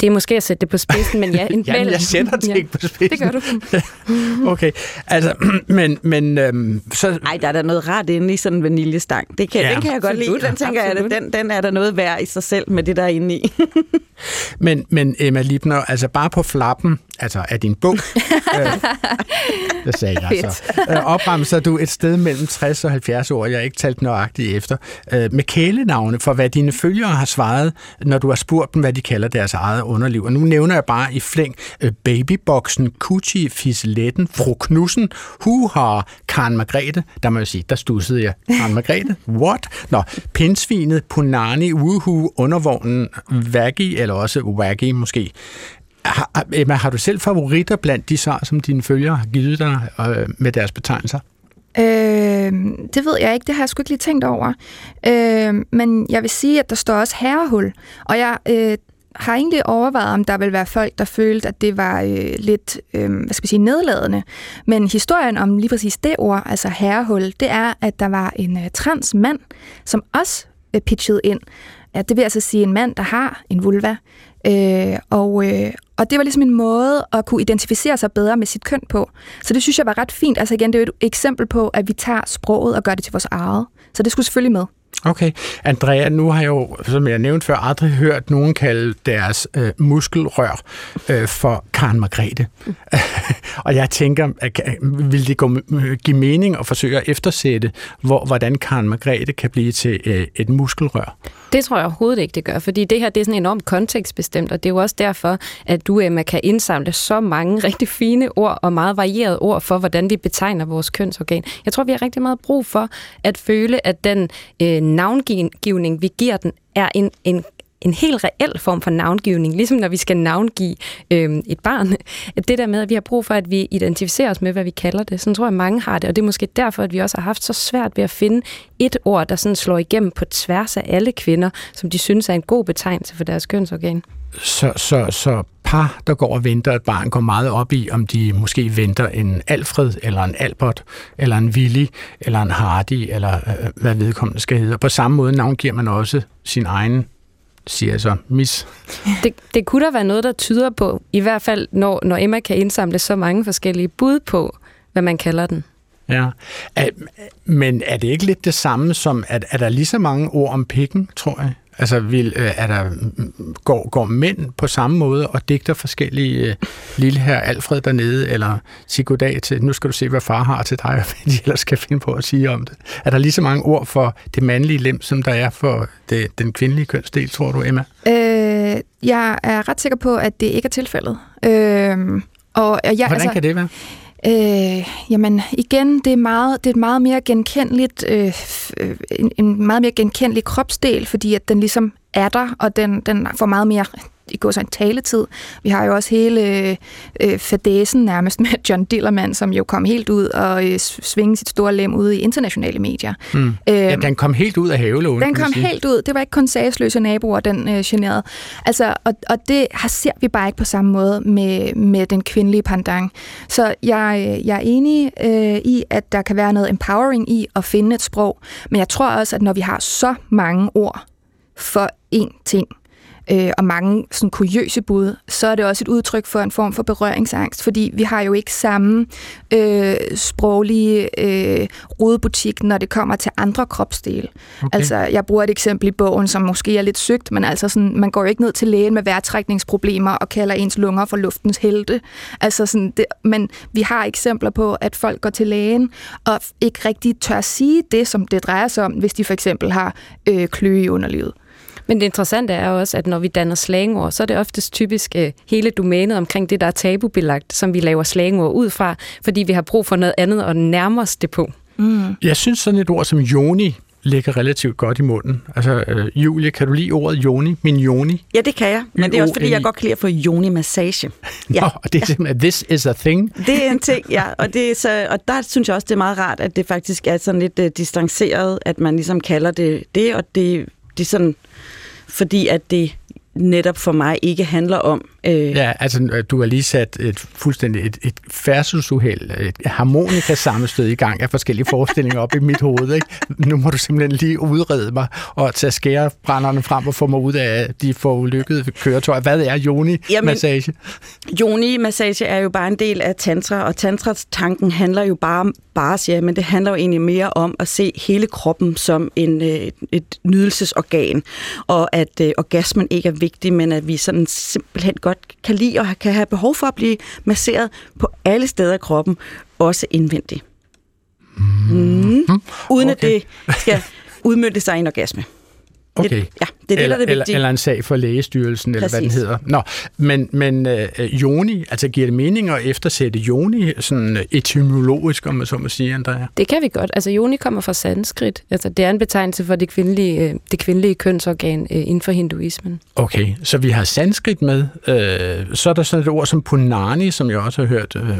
Det er måske at sætte det på spidsen, men ja, en Jamen, jeg sætter det ja, ikke på spidsen. Det gør du. okay, altså, men... men øhm, så... Ej, der er der noget rart inde i sådan en vaniljestang. Det kan, ja, den kan jeg godt lide. Den tænker jeg, at den, den er der noget værd i sig selv med det, der er inde i. Men, men Emma Libner, altså bare på flappen, altså af din bog, øh, det sagde jeg så, øh, opremser du et sted mellem 60 og 70 år, jeg har ikke talt nøjagtigt efter, øh, med kælenavne for, hvad dine følgere har svaret, når du har spurgt dem, hvad de kalder deres eget underliv. Og nu nævner jeg bare i flæng øh, babyboksen, Kuchi, Fisletten, Fru Knudsen, Huha, Karen Margrethe, der må jeg sige, der stussede jeg. Karen Margrethe, what? Nå, Pinsvinet, Punani, Woohoo, Undervognen, Vaggy, eller også Waggy måske. Har, Emma, har du selv favoritter blandt de svar, som dine følgere har givet dig øh, med deres betegnelser? Øh, det ved jeg ikke, det har jeg sgu ikke lige tænkt over. Øh, men jeg vil sige, at der står også herrehul, og jeg øh, har egentlig overvejet, om der vil være folk, der følte, at det var øh, lidt, øh, hvad skal vi sige, nedladende. Men historien om lige præcis det ord, altså herrehul, det er, at der var en øh, trans mand, som også øh, pitchede ind. Ja, det vil altså sige en mand, der har en vulva. Øh, og, øh, og det var ligesom en måde at kunne identificere sig bedre med sit køn på. Så det synes jeg var ret fint. Altså igen, det er jo et eksempel på, at vi tager sproget og gør det til vores eget. Så det skulle selvfølgelig med. Okay. Andrea, nu har jeg jo, som jeg nævnte før, aldrig hørt nogen kalde deres øh, muskelrør øh, for Karen Margrethe. Mm. og jeg tænker, at, øh, vil det gå, øh, give mening at forsøge at eftersætte, hvor, hvordan Karen Margrethe kan blive til øh, et muskelrør? Det tror jeg overhovedet ikke, det gør, fordi det her det er sådan enormt kontekstbestemt, og det er jo også derfor, at du, Emma, kan indsamle så mange rigtig fine ord og meget varierede ord for, hvordan vi betegner vores kønsorgan. Jeg tror, vi har rigtig meget brug for at føle, at den øh, navngivning, vi giver den, er en, en en helt reel form for navngivning, ligesom når vi skal navngive øh, et barn. Det der med, at vi har brug for, at vi identificerer os med, hvad vi kalder det. Sådan tror jeg, mange har det, og det er måske derfor, at vi også har haft så svært ved at finde et ord, der sådan slår igennem på tværs af alle kvinder, som de synes er en god betegnelse for deres kønsorgan. Så, så, så par, der går og venter et barn, går meget op i, om de måske venter en Alfred, eller en Albert, eller en Willy, eller en Hardy, eller øh, hvad vedkommende skal hedde. På samme måde navngiver man også sin egen siger jeg så, mis. Det, det kunne der være noget, der tyder på, i hvert fald når, når Emma kan indsamle så mange forskellige bud på, hvad man kalder den. Ja, men er det ikke lidt det samme som, at er der lige så mange ord om pikken, tror jeg? Altså, vil, øh, er der, går, går mænd på samme måde og digter forskellige uh, lille her Alfred dernede, eller sig goddag til, nu skal du se, hvad far har til dig, og hvad de ellers skal finde på at sige om det. Er der lige så mange ord for det mandlige lem, som der er for det, den kvindelige kønsdel, tror du, Emma? Øh, jeg er ret sikker på, at det ikke er tilfældet. Øh, og jeg, Hvordan altså, kan det være? Øh, jamen igen, det er, meget, det er meget mere genkendeligt, øh, øh, en, en meget mere genkendelig kropsdel, fordi at den ligesom er der, og den, den får meget mere i går så en taletid. Vi har jo også hele øh, fadesen nærmest med John Dillermand, som jo kom helt ud og øh, svinge sit store lem ud i internationale medier. Mm. Øh, ja, den kom helt ud af havelån. Den kom helt ud. Det var ikke kun sagsløse naboer, den øh, generede. Altså, og, og det har, ser vi bare ikke på samme måde med, med den kvindelige pandang. Så jeg, jeg er enig øh, i, at der kan være noget empowering i at finde et sprog, men jeg tror også, at når vi har så mange ord for én ting, øh, og mange sådan kuriøse bud, så er det også et udtryk for en form for berøringsangst, fordi vi har jo ikke samme øh, sproglige øh, rodebutik, når det kommer til andre kropsdele. Okay. Altså, jeg bruger et eksempel i bogen, som måske er lidt sygt, men altså sådan, man går jo ikke ned til lægen med vejrtrækningsproblemer og kalder ens lunger for luftens helte. Altså sådan, det, men vi har eksempler på, at folk går til lægen og ikke rigtig tør sige det, som det drejer sig om, hvis de for eksempel har øh, kløe i underlivet. Men det interessante er også, at når vi danner slangord, så er det oftest typisk uh, hele domænet omkring det, der er tabubelagt, som vi laver slangord ud fra, fordi vi har brug for noget andet og nærme os det på. Mm. Jeg synes sådan et ord som joni ligger relativt godt i munden. Altså, øh, Julie, kan du lide ordet joni? Min joni? Ja, det kan jeg. Men det er også, fordi jeg godt kan lide at få joni-massage. Ja. Nå, og det er simpelthen, this is a thing? Det er en ting, ja. Og, det er så, og der synes jeg også, det er meget rart, at det faktisk er sådan lidt uh, distanceret, at man ligesom kalder det det, og det, det er sådan fordi at det netop for mig ikke handler om. Øh... Ja, altså du har lige sat et fuldstændig et, et færdselsuheld, et harmonika sammenstød i gang af forskellige forestillinger op i mit hoved. Ikke? Nu må du simpelthen lige udrede mig og tage skærebrænderne frem og få mig ud af de forulykkede køretøjer. Hvad er joni-massage? Joni-massage er jo bare en del af tantra, og tantras tanken handler jo bare, bare ja, men det handler jo egentlig mere om at se hele kroppen som en, øh, et, et nydelsesorgan, og at øh, orgasmen ikke er vigtig, men at vi sådan simpelthen godt kan lide og kan have behov for at blive masseret på alle steder af kroppen, også indvendigt. Mm. Uden at Okay. det skal udmønte sig i en orgasme. Okay. Det, ja, det er det, eller, der er det eller, vigtige. eller en sag for lægestyrelsen, eller hvad den Præcis. hedder. Nå, men, men øh, Joni, altså giver det mening at eftersætte Joni sådan øh, etymologisk, om man så må sige, Andrea? Det kan vi godt. Altså, yoni kommer fra sanskrit. Altså, det er en betegnelse for det kvindelige, øh, det kvindelige kønsorgan øh, inden for hinduismen. Okay, så vi har sanskrit med. Øh, så er der sådan et ord som punani, som jeg også har hørt. Øh,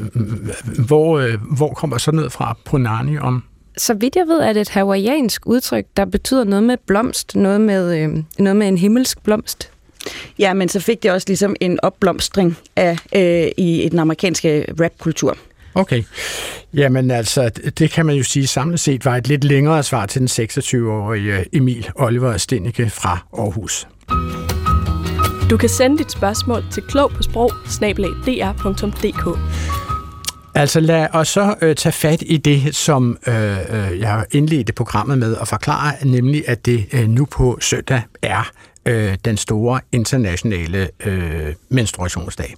hvor, øh, hvor kommer sådan noget fra, punani, om? Så vidt jeg ved, er det et hawaiiansk udtryk, der betyder noget med blomst, noget med, øh, noget med en himmelsk blomst. Ja, men så fik det også ligesom en opblomstring af, øh, i den amerikanske rapkultur. Okay. Jamen altså, det kan man jo sige samlet set var et lidt længere svar til den 26-årige Emil Oliver Stennike fra Aarhus. Du kan sende dit spørgsmål til klog på sprog Altså lad os så øh, tage fat i det, som øh, øh jeg indledte programmet med at forklare, nemlig at det øh, nu på søndag er øh, den store internationale øh, menstruationsdag.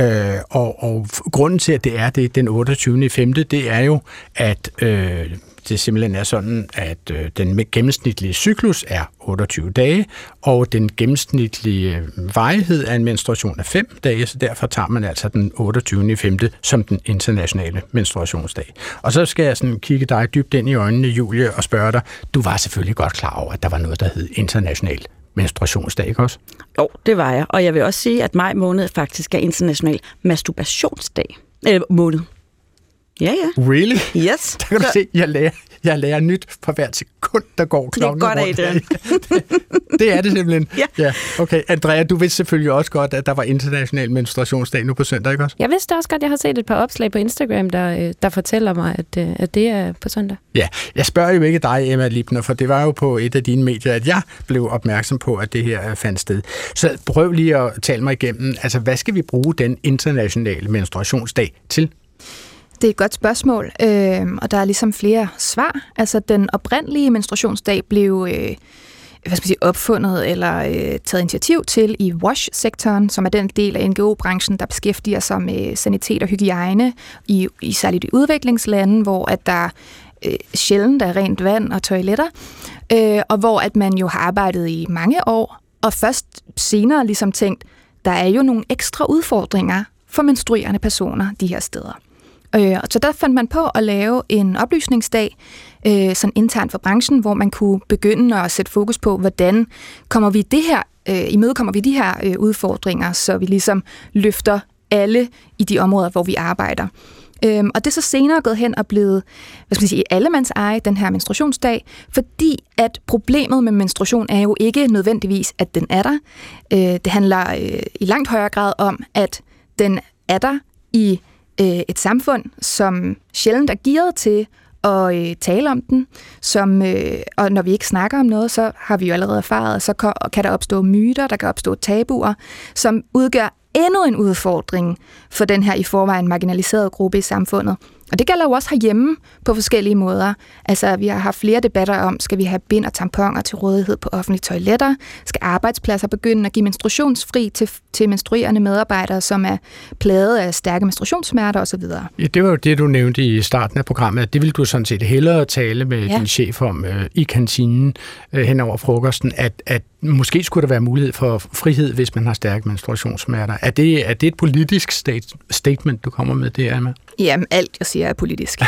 Øh, og, og grunden til, at det er det den 28. 5., det er jo, at øh, det simpelthen er sådan, at øh, den gennemsnitlige cyklus er 28 dage, og den gennemsnitlige øh, varighed af en menstruation er 5 dage, så derfor tager man altså den 28. i 5. som den internationale menstruationsdag. Og så skal jeg sådan kigge dig dybt ind i øjnene, Julie, og spørge dig, du var selvfølgelig godt klar over, at der var noget, der hed international menstruationsdag, ikke også? Jo, det var jeg. Og jeg vil også sige, at maj måned faktisk er international masturbationsdag. Øh, måned. Ja, ja. Really? Yes. Der kan du Så- se, jeg lærer, jeg lærer nyt for hvert sekund, der går Det er godt, rundt. Adrian. det er det simpelthen. Ja. ja. Okay, Andrea, du vidste selvfølgelig også godt, at der var international menstruationsdag nu på søndag, ikke også? Jeg vidste også godt, jeg har set et par opslag på Instagram, der, øh, der fortæller mig, at, øh, at det er på søndag. Ja, jeg spørger jo ikke dig, Emma Libner, for det var jo på et af dine medier, at jeg blev opmærksom på, at det her fandt sted. Så prøv lige at tale mig igennem, altså hvad skal vi bruge den internationale menstruationsdag til? Det er et godt spørgsmål, øh, og der er ligesom flere svar. Altså, den oprindelige menstruationsdag blev øh, hvad skal man sige, opfundet eller øh, taget initiativ til i WASH-sektoren, som er den del af NGO-branchen, der beskæftiger sig med sanitet og hygiejne, i, i særligt i udviklingslande, hvor at der øh, sjældent er rent vand og toiletter, øh, og hvor at man jo har arbejdet i mange år, og først senere ligesom tænkt, der er jo nogle ekstra udfordringer for menstruerende personer de her steder. Øh, så der fandt man på at lave en oplysningsdag, øh, sådan internt for branchen, hvor man kunne begynde at sætte fokus på, hvordan kommer vi det her, øh, imødekommer vi de her øh, udfordringer, så vi ligesom løfter alle i de områder, hvor vi arbejder. Øhm, og det er så senere gået hen og blevet, hvad skal man sige, allemands eje, den her menstruationsdag, fordi at problemet med menstruation er jo ikke nødvendigvis, at den er der. Øh, det handler øh, i langt højere grad om, at den er der i øh, et samfund, som sjældent er gearet til at øh, tale om den, som, øh, og når vi ikke snakker om noget, så har vi jo allerede erfaret, så kan, kan der opstå myter, der kan opstå tabuer, som udgør endnu en udfordring for den her i forvejen marginaliserede gruppe i samfundet. Og det gælder jo også herhjemme på forskellige måder. Altså, vi har haft flere debatter om, skal vi have bind og tamponer til rådighed på offentlige toiletter? Skal arbejdspladser begynde at give menstruationsfri til, til menstruerende medarbejdere, som er plaget af stærke menstruationssmerter osv.? Ja, det var jo det, du nævnte i starten af programmet. Det ville du sådan set hellere tale med ja. din chef om øh, i kantinen øh, hen over frokosten, at, at måske skulle der være mulighed for frihed, hvis man har stærke menstruationssmerter. Er det, er det et politisk state, statement, du kommer med det, Emma? Jamen, alt jeg siger er politisk.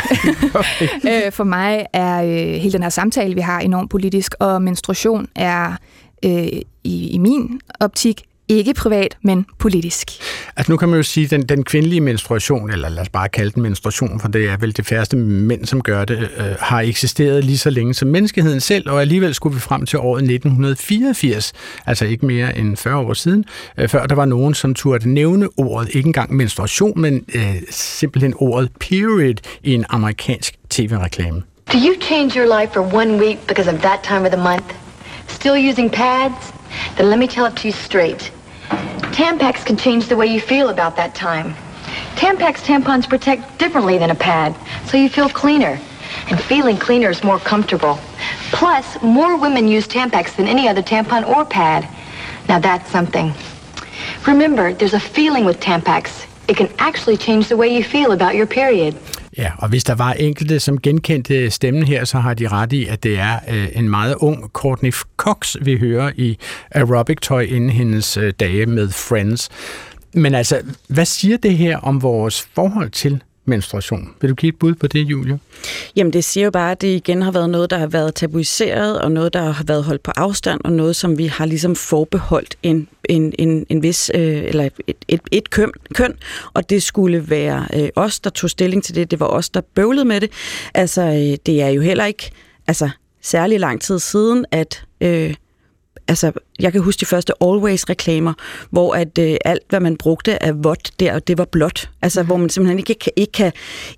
Øh, for mig er øh, hele den her samtale, vi har, enormt politisk, og menstruation er øh, i, i min optik ikke privat, men politisk. Altså nu kan man jo sige, at den, den kvindelige menstruation, eller lad os bare kalde den menstruation, for det er vel det færreste mænd, som gør det, øh, har eksisteret lige så længe som menneskeheden selv, og alligevel skulle vi frem til året 1984, altså ikke mere end 40 år siden, øh, før der var nogen, som turde nævne ordet, ikke engang menstruation, men øh, simpelthen ordet period i en amerikansk tv-reklame. Do you change your life for one week because of that time of the month? Still using pads? Then let me tell it to you straight. Tampax can change the way you feel about that time. Tampax tampons protect differently than a pad, so you feel cleaner. And feeling cleaner is more comfortable. Plus, more women use Tampax than any other tampon or pad. Now that's something. Remember, there's a feeling with Tampax. It can actually change the way you feel about your period. Ja, og hvis der var enkelte, som genkendte stemmen her, så har de ret i, at det er øh, en meget ung Courtney Cox, vi hører i aerobic-tøj inden hendes øh, dage med Friends. Men altså, hvad siger det her om vores forhold til menstruation? Vil du give et bud på det, Julia? Jamen, det siger jo bare, at det igen har været noget, der har været tabuiseret, og noget, der har været holdt på afstand, og noget, som vi har ligesom forbeholdt en, en, en, en vis, øh, eller et, et, et køn, køn, og det skulle være øh, os, der tog stilling til det. Det var os, der bøvlede med det. Altså, øh, det er jo heller ikke altså, særlig lang tid siden, at... Øh, altså, jeg kan huske de første Always-reklamer, hvor at øh, alt, hvad man brugte af vådt der, det var blåt. Altså, hvor man simpelthen ikke kan, ikke, kan,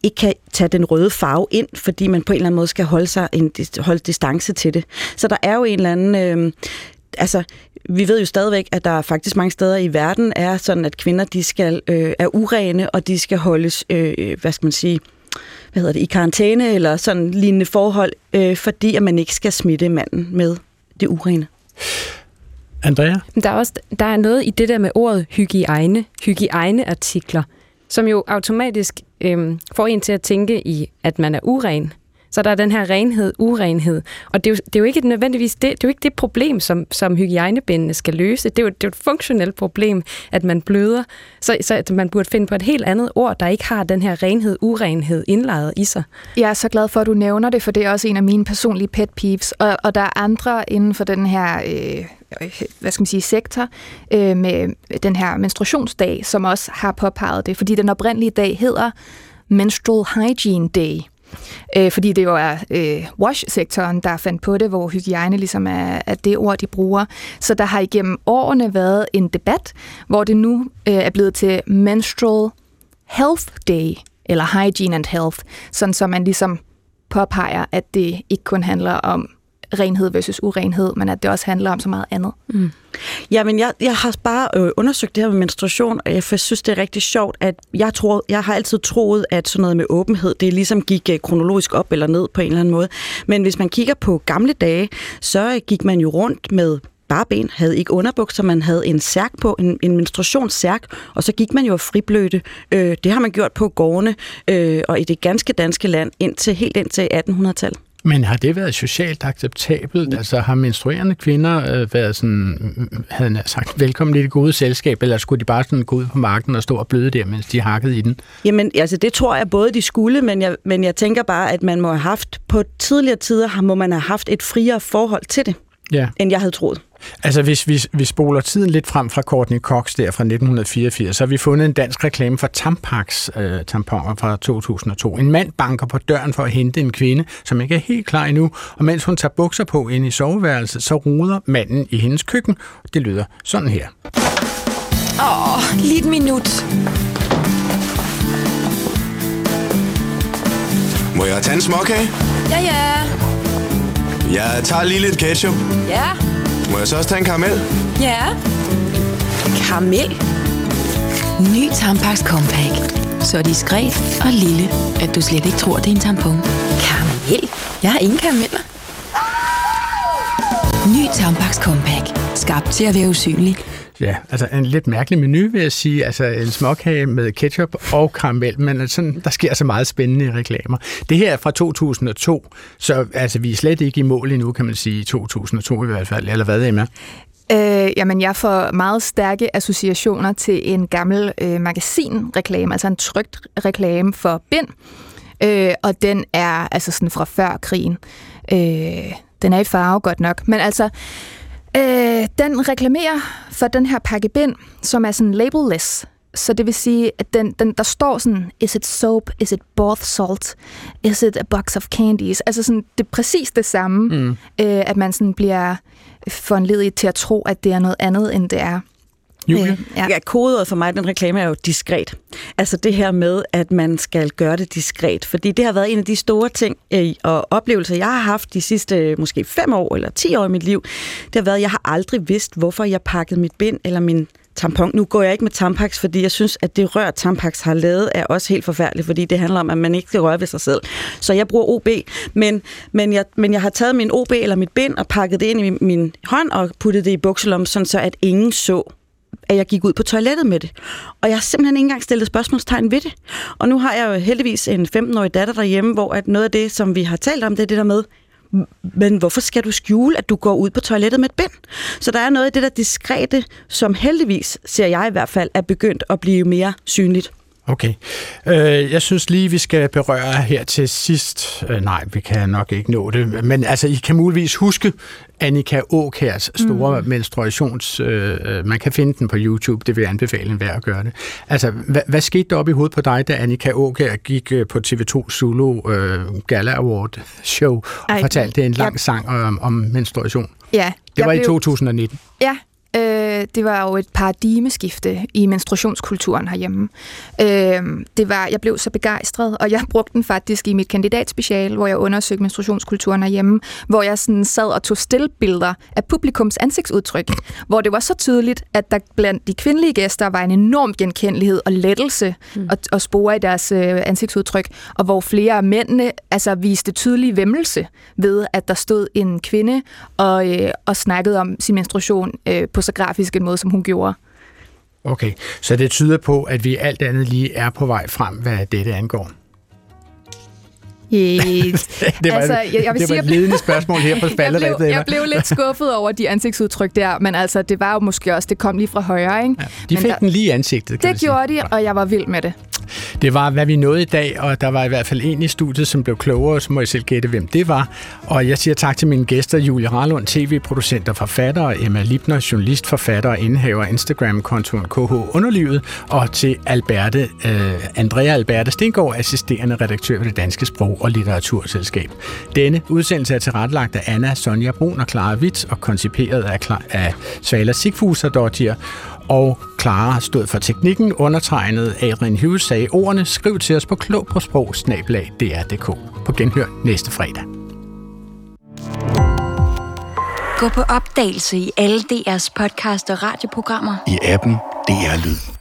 ikke kan tage den røde farve ind, fordi man på en eller anden måde skal holde, sig en, holde distance til det. Så der er jo en eller anden... Øh, altså, vi ved jo stadigvæk, at der faktisk mange steder i verden er sådan, at kvinder de skal øh, er urene, og de skal holdes, øh, hvad skal man sige, hvad hedder det, i karantæne eller sådan lignende forhold, øh, fordi at man ikke skal smitte manden med det urene. Andrea? Der er, også, der er noget i det der med ordet hygiejne, hygiejneartikler, som jo automatisk øhm, får en til at tænke i, at man er uren. Så der er den her renhed, urenhed. Og det er jo, det er jo ikke nødvendigvis det, det, er jo ikke det problem, som, som hygiejnebindene skal løse. Det er, jo, det er jo et funktionelt problem, at man bløder. Så, så at man burde finde på et helt andet ord, der ikke har den her renhed, urenhed indlejret i sig. Jeg er så glad for, at du nævner det, for det er også en af mine personlige pet peeves. Og, og der er andre inden for den her... Øh hvad skal man sige, sektor øh, med den her menstruationsdag, som også har påpeget det, fordi den oprindelige dag hedder Menstrual Hygiene Day. Øh, fordi det jo er øh, wash-sektoren, der fandt på det, hvor hygiejne ligesom er, er det ord, de bruger. Så der har igennem årene været en debat, hvor det nu øh, er blevet til Menstrual Health Day, eller Hygiene and Health, sådan så man ligesom påpeger, at det ikke kun handler om renhed versus urenhed, men at det også handler om så meget andet. Mm. Jamen, jeg, jeg har bare øh, undersøgt det her med menstruation, og jeg synes, det er rigtig sjovt, at jeg, tror, jeg har altid troet, at sådan noget med åbenhed, det ligesom gik øh, kronologisk op eller ned på en eller anden måde. Men hvis man kigger på gamle dage, så øh, gik man jo rundt med bare ben, havde ikke underbukser, man havde en særk på, en, en menstruationssærk, og så gik man jo friblødte. Øh, det har man gjort på gårdene øh, og i det ganske danske land indtil helt indtil 1800-tallet. Men har det været socialt acceptabelt? Altså har menstruerende kvinder øh, været sådan, havde sagt, velkommen i det gode selskab, eller skulle de bare sådan gå ud på marken og stå og bløde der, mens de hakkede i den? Jamen, altså det tror jeg både de skulle, men jeg, men jeg tænker bare, at man må have haft, på tidligere tider må man have haft et friere forhold til det, ja. end jeg havde troet. Altså, hvis vi, vi spoler tiden lidt frem fra Courtney Cox der fra 1984, så har vi fundet en dansk reklame for Tampax øh, tamponer fra 2002. En mand banker på døren for at hente en kvinde, som ikke er helt klar endnu, og mens hun tager bukser på ind i soveværelset, så ruder manden i hendes køkken. Det lyder sådan her. Åh, oh, lige et minut. Må jeg tage en småkage? Ja, ja. Jeg tager lige lidt ketchup. Ja. Må jeg så også tage en karamel? Ja. Karamel? Ny Tampax Compact. Så diskret og lille, at du slet ikke tror, det er en tampon. Karamel? Jeg har ingen karameller. Ny Tampax Compact. Skabt til at være usynlig. Ja, altså en lidt mærkelig menu, vil jeg sige. Altså en småkage med ketchup og karamel, men øh, sådan, der sker så meget spændende reklamer. Det her er fra 2002, så altså, vi er slet ikke i mål endnu, kan man sige, i 2002 i hvert fald. Eller hvad, Emma? Øh, jamen, jeg får meget stærke associationer til en gammel øh, magasinreklame, altså en trygt reklame for bind. Øh, og den er altså sådan fra før krigen. Øh, den er i farve godt nok, men altså Øh, den reklamerer for den her pakke bind, som er sådan labelless. Så det vil sige, at den, den, der står sådan, is it soap, is it bath salt, is it a box of candies? Altså sådan, det er præcis det samme, mm. øh, at man sådan bliver foranledet til at tro, at det er noget andet, end det er. Julie? Øh, ja. ja, kodet for mig, den reklame er jo diskret. Altså det her med, at man skal gøre det diskret. Fordi det har været en af de store ting øh, og oplevelser, jeg har haft de sidste måske fem år eller ti år i mit liv. Det har været, at jeg har aldrig vidst, hvorfor jeg pakkede mit bind eller min tampon. Nu går jeg ikke med Tampax, fordi jeg synes, at det rør, Tampax har lavet, er også helt forfærdeligt, fordi det handler om, at man ikke skal røre ved sig selv. Så jeg bruger OB, men, men, jeg, men jeg har taget min OB eller mit bind og pakket det ind i min, min hånd og puttet det i bukselom, sådan så at ingen så at jeg gik ud på toilettet med det. Og jeg har simpelthen ikke engang stillet spørgsmålstegn ved det. Og nu har jeg jo heldigvis en 15-årig datter derhjemme, hvor at noget af det, som vi har talt om, det er det der med, men hvorfor skal du skjule, at du går ud på toilettet med et bind? Så der er noget af det der diskrete, som heldigvis, ser jeg i hvert fald, er begyndt at blive mere synligt. Okay. Øh, jeg synes lige, vi skal berøre her til sidst. Øh, nej, vi kan nok ikke nå det. Men altså, I kan muligvis huske Annika Åkærs store mm. menstruations... Øh, øh, man kan finde den på YouTube, det vil jeg anbefale en værd at gøre det. Altså, hvad, hvad skete der op i hovedet på dig, da Annika Åkær gik øh, på TV2 Zulu øh, Gala Award show og Ej, fortalte en lang jeg... sang om, om menstruation? Ja. Det var blev... i 2019. Ja, Øh, det var jo et paradigmeskifte i menstruationskulturen herhjemme. Øh, det var, jeg blev så begejstret, og jeg brugte den faktisk i mit kandidatspecial, hvor jeg undersøgte menstruationskulturen herhjemme, hvor jeg sådan sad og tog stillbilleder af publikums ansigtsudtryk, hvor det var så tydeligt, at der blandt de kvindelige gæster var en enorm genkendelighed og lettelse mm. og, og spore i deres øh, ansigtsudtryk, og hvor flere af mændene altså, viste tydelig vemmelse ved, at der stod en kvinde og, øh, og snakkede om sin menstruation øh, på så grafisk en måde, som hun gjorde. Okay, så det tyder på, at vi alt andet lige er på vej frem, hvad dette angår. Yes. det var, altså, jeg, jeg vil det sige, var et ledende spørgsmål her på falderæbet. jeg, blev, jeg blev lidt skuffet over de ansigtsudtryk der, men altså, det var jo måske også, det kom lige fra højre, ikke? Ja, de men fik der, den lige i ansigtet, Det gjorde de, og jeg var vild med det. Det var, hvad vi nåede i dag, og der var i hvert fald en i studiet, som blev klogere, så må I selv gætte, hvem det var. Og jeg siger tak til mine gæster, Julie Rarlund, tv-producent og forfatter, og Emma Lipner, journalist, forfatter og indhaver Instagram-kontoen KH Underlivet, og til Alberte, øh, Andrea Alberte Stengård, assisterende redaktør ved det Danske Sprog- og Litteraturselskab. Denne udsendelse er tilrettelagt af Anna Sonja Brun og Clara Witt, og konciperet af, af Svala Sigfuser Dottier, og Clara stod for teknikken. Undertegnet Adrian Hughes sagde ordene. Skriv til os på klog på sprog På genhør næste fredag. Gå på opdagelse i alle DR's podcast og radioprogrammer. I appen DR Lyd.